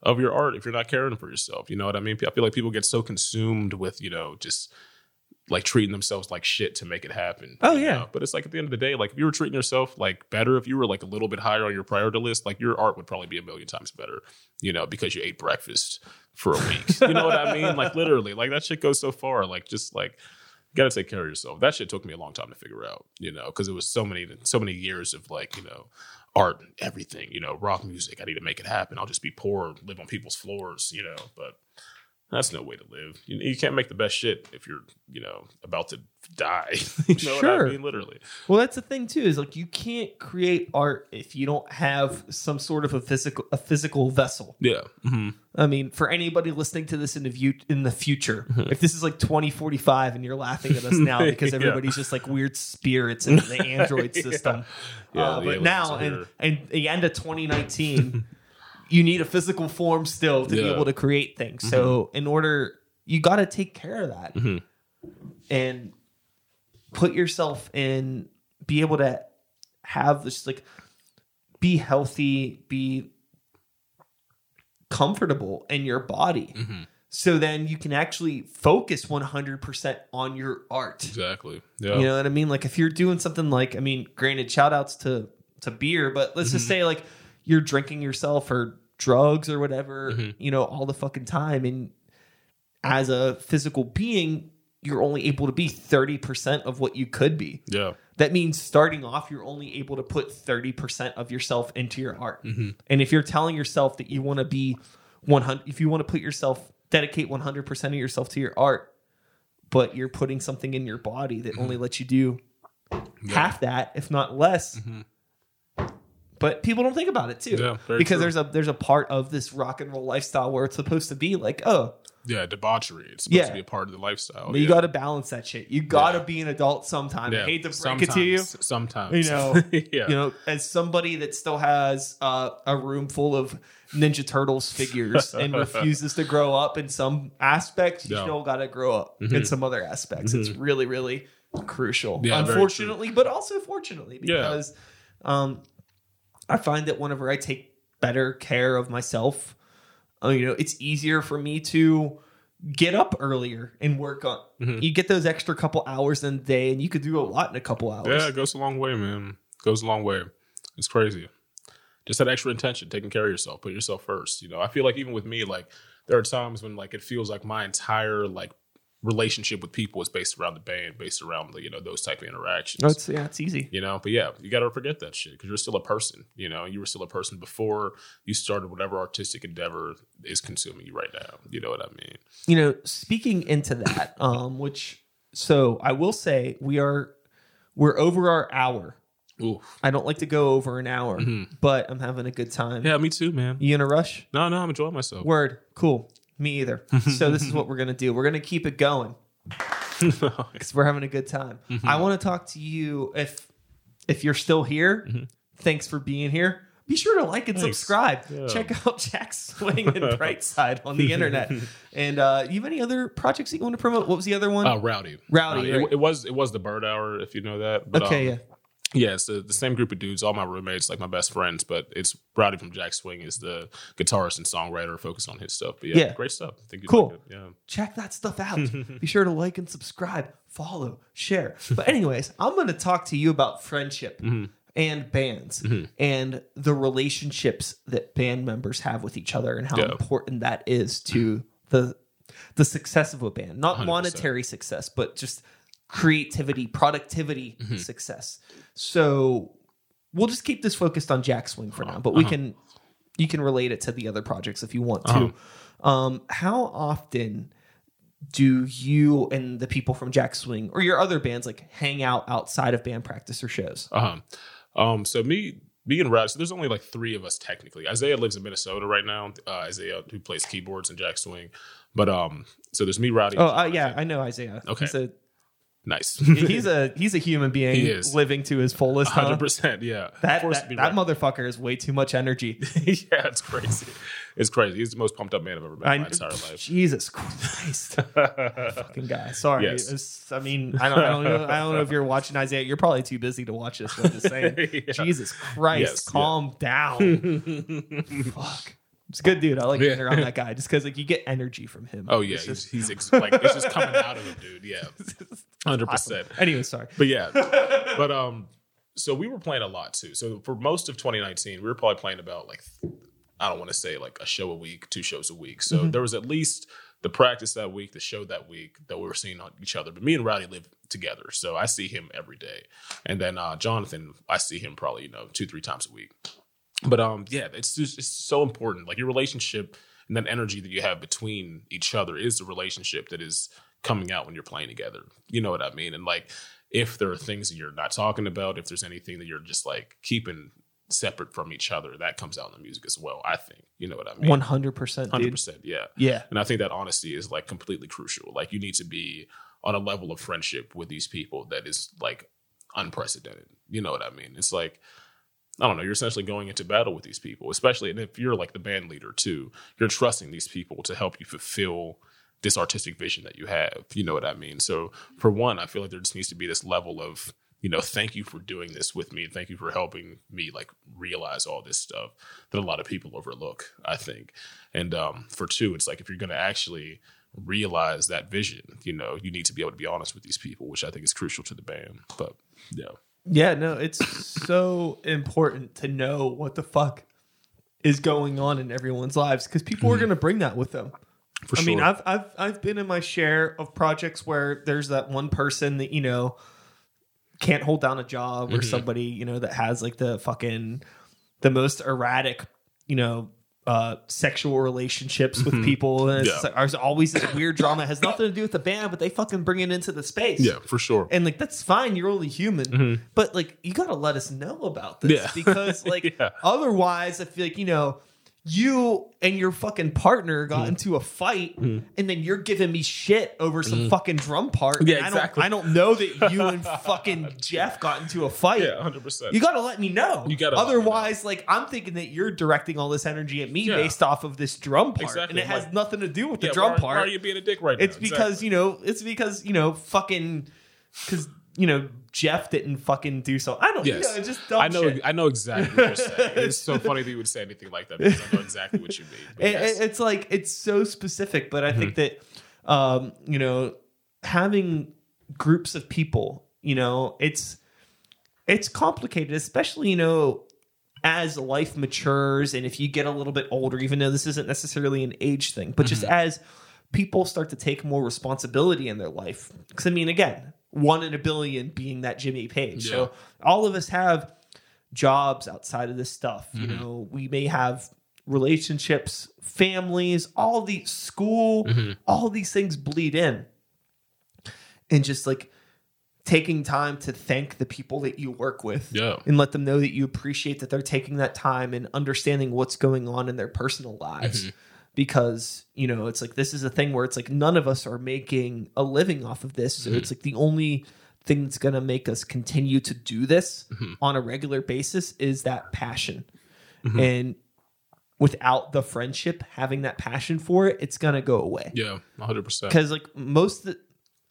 Speaker 1: of your art if you're not caring for yourself. You know what I mean? I feel like people get so consumed with you know just like treating themselves like shit to make it happen.
Speaker 2: Oh, yeah.
Speaker 1: know? but it's like at the end of the day, like if you were treating yourself like better, if you were like a little bit higher on your priority list, like your art would probably be a million times better. You know, because you ate breakfast for a week. you know what I mean? Like literally, like that shit goes so far. Like just like you gotta take care of yourself. That shit took me a long time to figure out, you know, because it was so many, so many years of like, you know, art and everything, you know, rock music. I need to make it happen. I'll just be poor, live on people's floors, you know, but that's no way to live. You, you can't make the best shit if you're, you know, about to die. you know what
Speaker 2: Sure.
Speaker 1: I mean? Literally.
Speaker 2: Well, that's the thing too. Is like you can't create art if you don't have some sort of a physical a physical vessel.
Speaker 1: Yeah. hmm
Speaker 2: I mean, for anybody listening to this in the view in the future, if this is like 2045 and you're laughing at us now because
Speaker 1: Yeah.
Speaker 2: everybody's just like weird spirits in the Android system,
Speaker 1: Yeah,
Speaker 2: uh,
Speaker 1: the
Speaker 2: but now and and the end of 2019, you need a physical form still to be able to create things. So in order, you got to take care of that
Speaker 1: Mhm.
Speaker 2: and put yourself in, be able to have this like be healthy, be comfortable in your body.
Speaker 1: Mhm.
Speaker 2: So then you can actually focus 100% on your art.
Speaker 1: Exactly. Yeah.
Speaker 2: You know what I mean? Like if you're doing something like, I mean, granted, shout outs to, to beer, but let's just
Speaker 1: Mhm.
Speaker 2: say like you're drinking yourself or drugs or whatever,
Speaker 1: Mhm.
Speaker 2: you know, all the fucking time. And as a physical being, you're only able to be 30% of what you could be.
Speaker 1: yeah.
Speaker 2: That means starting off, you're only able to put 30% of yourself into your art.
Speaker 1: hmm
Speaker 2: And if you're telling yourself that you want to be 100, if you want to put yourself, dedicate 100% of yourself to your art, but you're putting something in your body that only lets you do half that, if not less.
Speaker 1: Mhm.
Speaker 2: But people don't think about it too.
Speaker 1: Yeah,
Speaker 2: because
Speaker 1: true.
Speaker 2: there's a there's a part of this rock and roll lifestyle where it's supposed to be like, oh,
Speaker 1: Yeah. Debauchery. It's supposed
Speaker 2: Yeah.
Speaker 1: to be a part of the lifestyle.
Speaker 2: but you
Speaker 1: yeah.
Speaker 2: got to balance that shit. You got to be an adult sometime. I hate to break it to you.
Speaker 1: Sometimes- Sometimes.
Speaker 2: You know, you know, as somebody that still has uh, a room full of Ninja Turtles figures and refuses to grow up in some aspects, you still got to grow up in
Speaker 1: Mhm.
Speaker 2: some other aspects. It's really, really crucial.
Speaker 1: Yeah,
Speaker 2: Unfortunately, but also fortunately, because um, I find that whenever I take better care of myself, uh, you know, it's easier for me to get up earlier and work on.
Speaker 1: Mhm.
Speaker 2: You get those extra couple hours in the day, and you could do a lot in a couple hours.
Speaker 1: Yeah, it goes a long way, man. goes a long way. It's crazy. Just that extra intention, taking care of yourself, put yourself first. You know, I feel like even with me, like there are times when like it feels like my entire like relationship with people is based around the band, based around the, you know those type of interactions.
Speaker 2: No, it's yeah, it's easy.
Speaker 1: you know, but yeah, you got to forget that shit because you're still a person. You know, you were still a person before you started whatever artistic endeavor is consuming you right now. You know what I mean?
Speaker 2: You know, speaking into that, um, which so I will say we are we're over our hour.
Speaker 1: Ooh,
Speaker 2: I don't like to go over an hour,
Speaker 1: Mhm.
Speaker 2: but I'm having a good time.
Speaker 1: yeah, me too, man.
Speaker 2: You in a rush?
Speaker 1: No, no, I'm enjoying myself.
Speaker 2: Word. Cool. Me either. so this is what we're gonna do. We're gonna keep it going because we're having a good time.
Speaker 1: Mm-hmm.
Speaker 2: I want to talk to you if if you're still here. Thanks for being here. Be sure to like and
Speaker 1: Mm-hmm. Thanks.
Speaker 2: subscribe.
Speaker 1: Yeah.
Speaker 2: Check out Jack's Swing and Brightside on the internet. And uh, you have any other projects that you want to promote? What was the other one?
Speaker 1: Uh, rowdy,
Speaker 2: Rowdy,
Speaker 1: It-
Speaker 2: right.
Speaker 1: It, was it was the Bird Hour, if you know that. But,
Speaker 2: okay,
Speaker 1: um,
Speaker 2: yeah.
Speaker 1: Yeah, it's the, the same group of dudes, all my roommates, like my best friends, but it's Rowdy from Jack Swing is the guitarist and songwriter focused on his stuff. But yeah,
Speaker 2: Yeah.
Speaker 1: great stuff. I think
Speaker 2: Cool.
Speaker 1: like it. Yeah.
Speaker 2: check that stuff out. Be sure to like and subscribe, follow, share. But anyways, I'm going to talk to you about friendship
Speaker 1: Mhm.
Speaker 2: and bands
Speaker 1: Mhm.
Speaker 2: and the relationships that band members have with each other and how
Speaker 1: Yeah.
Speaker 2: important that is to the the success of a band. Not
Speaker 1: 100%.
Speaker 2: monetary success, but just creativity, productivity
Speaker 1: Mm-hmm.
Speaker 2: success. So we'll just keep this focused on Jack Swing for now, but we
Speaker 1: Uh-huh.
Speaker 2: can you can relate it to the other projects if you want to.
Speaker 1: Uh-huh.
Speaker 2: Um, how often do you and the people from Jack Swing or your other bands like hang out outside of band practice or shows?
Speaker 1: Uh huh. Um. So me, me and Rowdy. So there's only like three of us technically. Isaiah lives in Minnesota right now. Uh, Isaiah who plays keyboards and Jack Swing. But um. So there's me, Rowdy.
Speaker 2: Oh, uh, yeah, I know Isaiah.
Speaker 1: Okay.
Speaker 2: He's a
Speaker 1: Nice.
Speaker 2: he's a he's a human being
Speaker 1: He is.
Speaker 2: living to his fullest. huh?
Speaker 1: Hundred percent. Yeah.
Speaker 2: That
Speaker 1: Forced
Speaker 2: that,
Speaker 1: be
Speaker 2: that
Speaker 1: right.
Speaker 2: motherfucker is way too much energy.
Speaker 1: yeah, it's crazy. It's crazy. He's the most pumped up man I've ever met in my entire life.
Speaker 2: Jesus Christ, fucking guy. Sorry.
Speaker 1: Yes.
Speaker 2: It's- I mean, I don't, I don't know. I don't know if you're watching Isaiah. You're probably too busy to watch this. I'm just saying.
Speaker 1: Yeah.
Speaker 2: Jesus Christ,
Speaker 1: Yes, yeah.
Speaker 2: calm down. Fuck. It's a good dude. I like being around that guy just because like you get energy from him.
Speaker 1: Oh yeah,
Speaker 2: It's
Speaker 1: he's,
Speaker 2: just-
Speaker 1: he's ex- like it's just coming out of him, dude. Yeah, hundred percent.
Speaker 2: Anyway, sorry.
Speaker 1: But yeah, but um, so we were playing a lot too. So for most of 2019, we were probably playing about like I don't want to say like a show a week, two shows a week. So there was at least the practice that week, the show that week that we were seeing on each other. But me and Rowdy live together, so I see him every day. And then uh, Jonathan, I see him probably you know two three times a week. But um, yeah, it's just it's so important. Like your relationship and that energy that you have between each other is the relationship that is coming out when you're playing together. You know what I mean? And like if there are things that you're not talking about, if there's anything that you're just like keeping separate from each other, that comes out in the music as well. I think. You know what I mean?
Speaker 2: One hundred percent,
Speaker 1: Hundred percent. Yeah.
Speaker 2: Yeah.
Speaker 1: And I think that honesty is like completely crucial. Like you need to be on a level of friendship with these people that is like unprecedented. You know what I mean? It's like I don't know, you're essentially going into battle with these people, especially and if you're like the band leader too, you're trusting these people to help you fulfill this artistic vision that you have. You know what I mean? So for one, I feel like there just needs to be this level of you know, thank you for doing this with me and thank you for helping me like realize all this stuff that a lot of people overlook, I think. And um for two, it's like if you're gonna actually realize that vision, you know, you need to be able to be honest with these people, which I think is crucial to the band. But yeah.
Speaker 2: Yeah, no, it's so important to know what the fuck is going on in everyone's lives because people are going to bring that with them.
Speaker 1: Mm-hmm. For
Speaker 2: I
Speaker 1: sure.
Speaker 2: mean, I've I've I've been in my share of projects where there's that one person that you know can't hold down a job
Speaker 1: Mm-hmm.
Speaker 2: or somebody you know that has like the fucking the most erratic you know uh sexual relationships with people and it's
Speaker 1: Mm-hmm. Yeah.
Speaker 2: like, there's always this weird drama it has nothing to do with the band but they fucking bring it into the space
Speaker 1: yeah, for sure.
Speaker 2: and like that's fine you're only human but like you gotta let us know about this
Speaker 1: Yeah.
Speaker 2: because like
Speaker 1: Yeah.
Speaker 2: otherwise i feel like you know you and your fucking partner
Speaker 1: Mm.
Speaker 2: got into a fight and then you're giving me shit over some fucking drum part
Speaker 1: Mm. Yeah, exactly.
Speaker 2: I don't, I don't know that you and fucking jeff got into a fight
Speaker 1: Yeah, hundred percent.
Speaker 2: you gotta let me know.
Speaker 1: You me know.
Speaker 2: Otherwise, like I'm thinking that you're directing all this energy at me
Speaker 1: Yeah.
Speaker 2: based off of this drum part,
Speaker 1: Exactly.
Speaker 2: and it has
Speaker 1: Like-
Speaker 2: nothing to do with the drum
Speaker 1: why,
Speaker 2: part.
Speaker 1: Why are you being a dick right
Speaker 2: It's
Speaker 1: now?
Speaker 2: It's because you know, it's because you know, fucking, because you know, Jeff didn't fucking do so. I don't.
Speaker 1: Yes.
Speaker 2: you know, just dumb
Speaker 1: I know.
Speaker 2: Shit.
Speaker 1: I know exactly what you're saying. It's so funny that you would say anything like that because I know exactly what you mean.
Speaker 2: It-
Speaker 1: yes. Mm-hmm.
Speaker 2: it's like it's so specific, but I think that um, you know, having groups of people, you know, it's it's complicated, especially you know, as life matures and if you get a little bit older, even though this isn't necessarily an age thing, but just
Speaker 1: Mm-hmm.
Speaker 2: as people start to take more responsibility in their life. Because I mean, again, one in a billion being that Jimmy Page. So all of us have jobs outside of this stuff. You
Speaker 1: Mm-hmm.
Speaker 2: know, we may have relationships, families, all the school,
Speaker 1: Mm-hmm.
Speaker 2: all these things bleed in. And just like taking time to thank the people that you work with
Speaker 1: Yeah.
Speaker 2: and let them know that you appreciate that they're taking that time and understanding what's going on in their personal lives.
Speaker 1: Mm-hmm.
Speaker 2: Because, you know, it's like this is a thing where it's like none of us are making a living off of this. So
Speaker 1: Mm-hmm.
Speaker 2: it's like the only thing that's going to make us continue to do this
Speaker 1: Mm-hmm.
Speaker 2: on a regular basis is that passion.
Speaker 1: Mm-hmm.
Speaker 2: And without the friendship, having that passion for it, it's going to go away
Speaker 1: yeah, hundred percent.
Speaker 2: because like most of the,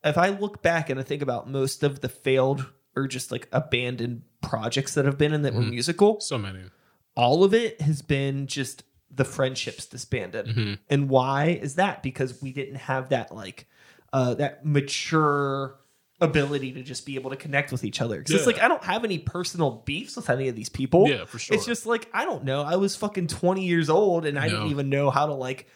Speaker 2: if i look back and i think about most of the failed or just like abandoned projects that have been and that were musical
Speaker 1: So many.
Speaker 2: all of it has been just the friendships disbanded. And why is that? Because we didn't have that like uh that mature ability to just be able to connect with each other. 'Cause it's
Speaker 1: Yeah.
Speaker 2: like i don't have any personal beefs with any of these people.
Speaker 1: Yeah, for sure.
Speaker 2: it's just like i don't know. I was fucking 20 years old and i didn't even know how to like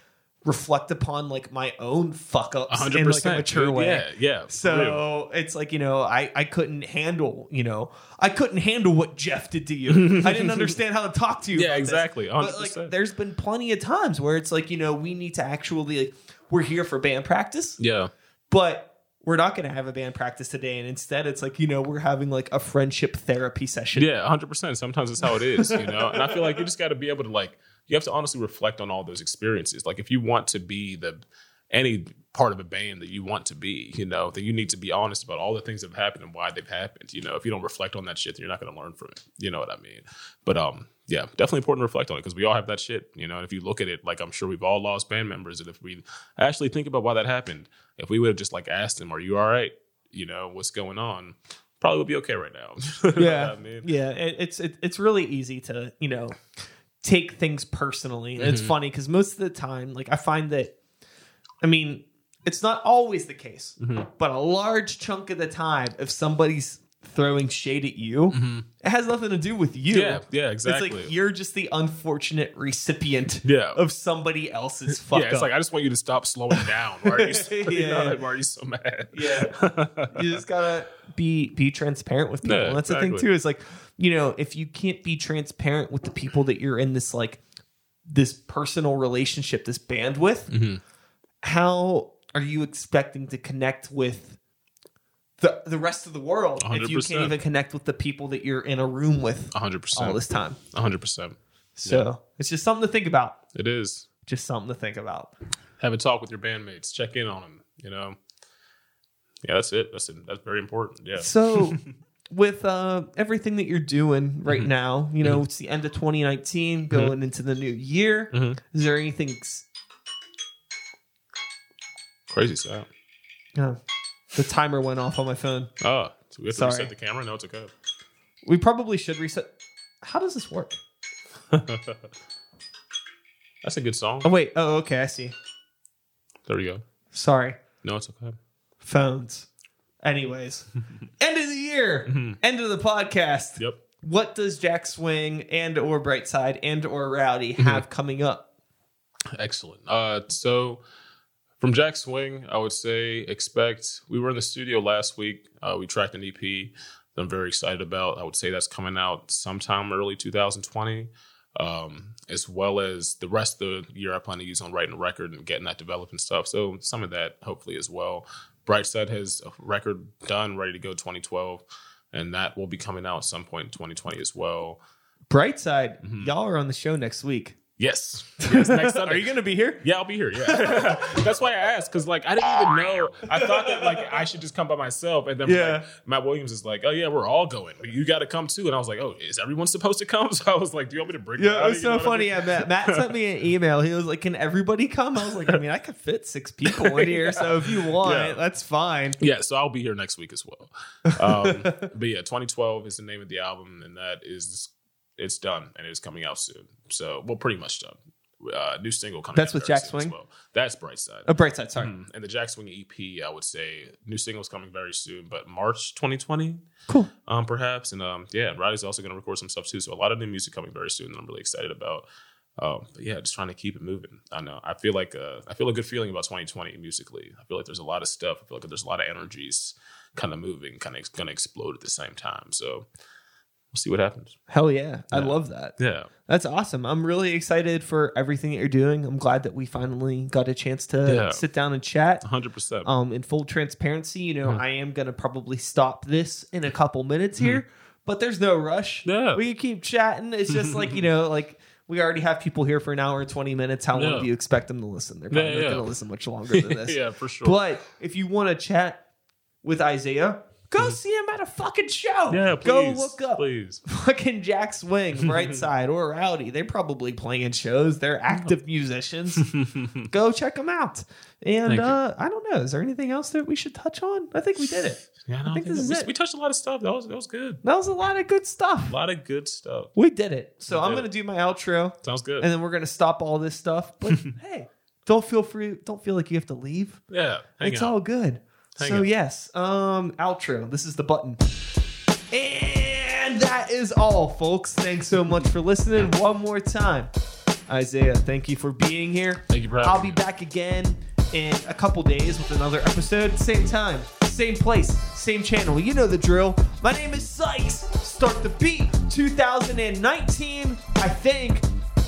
Speaker 2: reflect upon like my own fuck ups
Speaker 1: hundred
Speaker 2: in like a mature way
Speaker 1: Yeah, yeah. real.
Speaker 2: so it's like you know, I I couldn't handle you know I couldn't handle what Jeff did to you. I didn't understand how to talk to you.
Speaker 1: Yeah, exactly,
Speaker 2: But
Speaker 1: 100%.
Speaker 2: like, there's been plenty of times where it's like you know we need to actually like we're here for band practice,
Speaker 1: yeah,
Speaker 2: but we're not going to have a band practice today, and instead it's like you know we're having like a friendship therapy session.
Speaker 1: yeah, hundred percent. Sometimes it's how it is, you know. And I feel like you just got to be able to like you have to honestly reflect on all those experiences. Like if you want to be the any part of a band that you want to be, you know, that you need to be honest about all the things that have happened and why they've happened. You know, if you don't reflect on that shit, then you're not going to learn from it. You know what I mean? But um, yeah, definitely important to reflect on it because we all have that shit. You know, and if you look at it, like I'm sure we've all lost band members, and if we actually think about why that happened, if we would have just like asked them, "Are you all right?" You know, what's going on? Probably would be okay right now.
Speaker 2: Yeah,
Speaker 1: I mean?
Speaker 2: yeah. It, it's it, it's really easy to you know take things personally. And It's funny because most of the time, like I find that, I mean, it's not always the case,
Speaker 1: Mhm.
Speaker 2: but a large chunk of the time, if somebody's throwing shade at you, it has nothing to do with you.
Speaker 1: Mm-hmm. Yeah, exactly.
Speaker 2: It's like you're just the unfortunate recipient
Speaker 1: yeah.
Speaker 2: of somebody else's fuck
Speaker 1: yeah, it's
Speaker 2: up.
Speaker 1: like I just want you to stop slowing down. Why are you, so, you know, why are you so mad?
Speaker 2: Yeah. you just gotta be be transparent with people.
Speaker 1: Yeah,
Speaker 2: and that's the thing too. Is like, you know, if you can't be transparent with the people that you're in this like this personal relationship, this band with,
Speaker 1: Mhm.
Speaker 2: how are you expecting to connect with the the rest of the world if you can't even connect with the people that you're in a room with
Speaker 1: 100%
Speaker 2: all
Speaker 1: percent.
Speaker 2: this time?
Speaker 1: hundred percent.
Speaker 2: So it's just something to think about.
Speaker 1: It is.
Speaker 2: Just something to think about.
Speaker 1: Have a talk with your bandmates. Check in on them. You know. Yeah, that's it. That's it. That's very important. Yeah.
Speaker 2: So, with uh, everything that you're doing right
Speaker 1: Mhm.
Speaker 2: now, you know, it's the end of 2019, going into the new year.
Speaker 1: Mhm.
Speaker 2: Is there anything?
Speaker 1: Crazy sound.
Speaker 2: Uh, the timer went off on my phone.
Speaker 1: Oh, so we have to
Speaker 2: Sorry.
Speaker 1: reset the camera. No, it's okay.
Speaker 2: We probably should reset. How does this work?
Speaker 1: that's a good song.
Speaker 2: Oh wait. Oh, okay. I see.
Speaker 1: There we go.
Speaker 2: Sorry,
Speaker 1: No, it's okay.
Speaker 2: phones. Anyways, end of the year,
Speaker 1: Mhm.
Speaker 2: end of the podcast.
Speaker 1: Yep.
Speaker 2: What does Jack Swing and or Brightside and or Rowdy
Speaker 1: Mm-hmm.
Speaker 2: have coming up?
Speaker 1: Excellent. Uh, so from Jack Swing, I would say expect. We were in the studio last week. Uh, we tracked an EP that I'm very excited about. I would say that's coming out sometime early 2020, um, as well as the rest of the year I plan to use on writing a record and getting that developed and stuff. So some of that hopefully as well. Brightside has a record done, ready to go 2012, and that will be coming out at some point in 2020 as well.
Speaker 2: Brightside,
Speaker 1: Mhm.
Speaker 2: y'all are on the show next week.
Speaker 1: Yes. yes next Sunday.
Speaker 2: Are you going to be here?
Speaker 1: Yeah, I'll be here. Yeah, that's why I asked because like I didn't even know. I thought that like I should just come by myself, and then
Speaker 2: Yeah.
Speaker 1: like, Matt Williams is like, "Oh yeah, we're all going. You got to come too." And I was like, "Oh, is everyone supposed to come?" So I was like, "Do you want me to bring?"
Speaker 2: Yeah, it
Speaker 1: everybody?"
Speaker 2: was
Speaker 1: You
Speaker 2: so
Speaker 1: know what I
Speaker 2: funny.
Speaker 1: mean?
Speaker 2: Yeah, Matt, Matt sent me an email. He was like, "Can everybody come?" I was like, "I mean, I could fit six people in here, so if you want,
Speaker 1: Yeah.
Speaker 2: that's fine."
Speaker 1: Yeah, so I'll be here next week as well. Um, but yeah, 2012 is the name of the album, and that is it's done and it's coming out soon. So well, pretty much done. Uh, new single coming.
Speaker 2: That's
Speaker 1: out
Speaker 2: with Jack Swing?
Speaker 1: Well. That's Brightside.
Speaker 2: Oh, Brightside, sorry.
Speaker 1: Mhm. And the Jack Swing EP, I would say, new singles coming very soon, but March 2020,
Speaker 2: Cool.
Speaker 1: um, perhaps. And um, yeah, Riley's also going to record some stuff too. So a lot of new music coming very soon that I'm really excited about. Um, but yeah, just trying to keep it moving. I know. I feel like uh, I feel a good feeling about 2020 musically. I feel like there's a lot of stuff. I feel like there's a lot of energies kind of moving, kind of going to explode at the same time. So we'll see what happens.
Speaker 2: Hell yeah, I love that.
Speaker 1: Yeah.
Speaker 2: That's awesome. I'm really excited for everything that you're doing. I'm glad that we finally got a chance to
Speaker 1: Yeah.
Speaker 2: sit down and chat.
Speaker 1: 100%.
Speaker 2: Um, in full transparency, you know,
Speaker 1: Mhm.
Speaker 2: I am gonna probably stop this in a couple minutes here, but there's no rush.
Speaker 1: Yeah.
Speaker 2: we can keep chatting. It's just like you know, like we already have people here for an hour and twenty minutes. How long do you expect them to listen? They're probably
Speaker 1: Yeah,
Speaker 2: not gonna listen much longer than this.
Speaker 1: yeah, for sure.
Speaker 2: But if you want to chat with Isaiah, go see him at a fucking show.
Speaker 1: Mm-hmm. yeah, please.
Speaker 2: go look up
Speaker 1: Please.
Speaker 2: fucking Jack Swing, Brightside, or Rowdy. They're probably playing shows. They're active musicians. Go check them out. And
Speaker 1: Thank
Speaker 2: uh, I don't know. Is there anything else that we should touch on? I think we did it.
Speaker 1: Yeah, no,
Speaker 2: I think this is
Speaker 1: we,
Speaker 2: it.
Speaker 1: we touched a lot of stuff. That was that was good.
Speaker 2: That was a lot of good stuff.
Speaker 1: A lot of good stuff.
Speaker 2: We did it. So I'm gonna do my outro,
Speaker 1: Sounds good.
Speaker 2: and then we're gonna stop all this stuff. But hey, don't feel free. Don't feel like you have to leave.
Speaker 1: yeah,
Speaker 2: it's
Speaker 1: out.
Speaker 2: all good.
Speaker 1: Hang
Speaker 2: so yes, um, outro. This is the button. And that is all, folks. Thanks so much for listening. One more time, Isaiah. Thank you for being here.
Speaker 1: Thank you having
Speaker 2: I'll be back again in a couple days with another episode. Same time, same place, same channel. You know the drill. My name is Sykes. Start the beat 2019. I think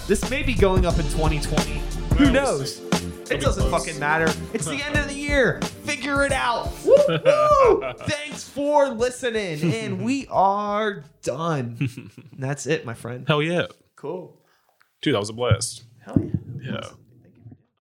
Speaker 2: this may be going up in 2020. Who knows? It doesn't
Speaker 1: close.
Speaker 2: fucking matter. It's the end of the year. Figure it out. Woo, woo. Thanks for listening. And we are done. And that's it, my friend.
Speaker 1: Hell yeah,
Speaker 2: Cool.
Speaker 1: dude, that was a blast.
Speaker 2: Hell yeah.
Speaker 1: Yeah.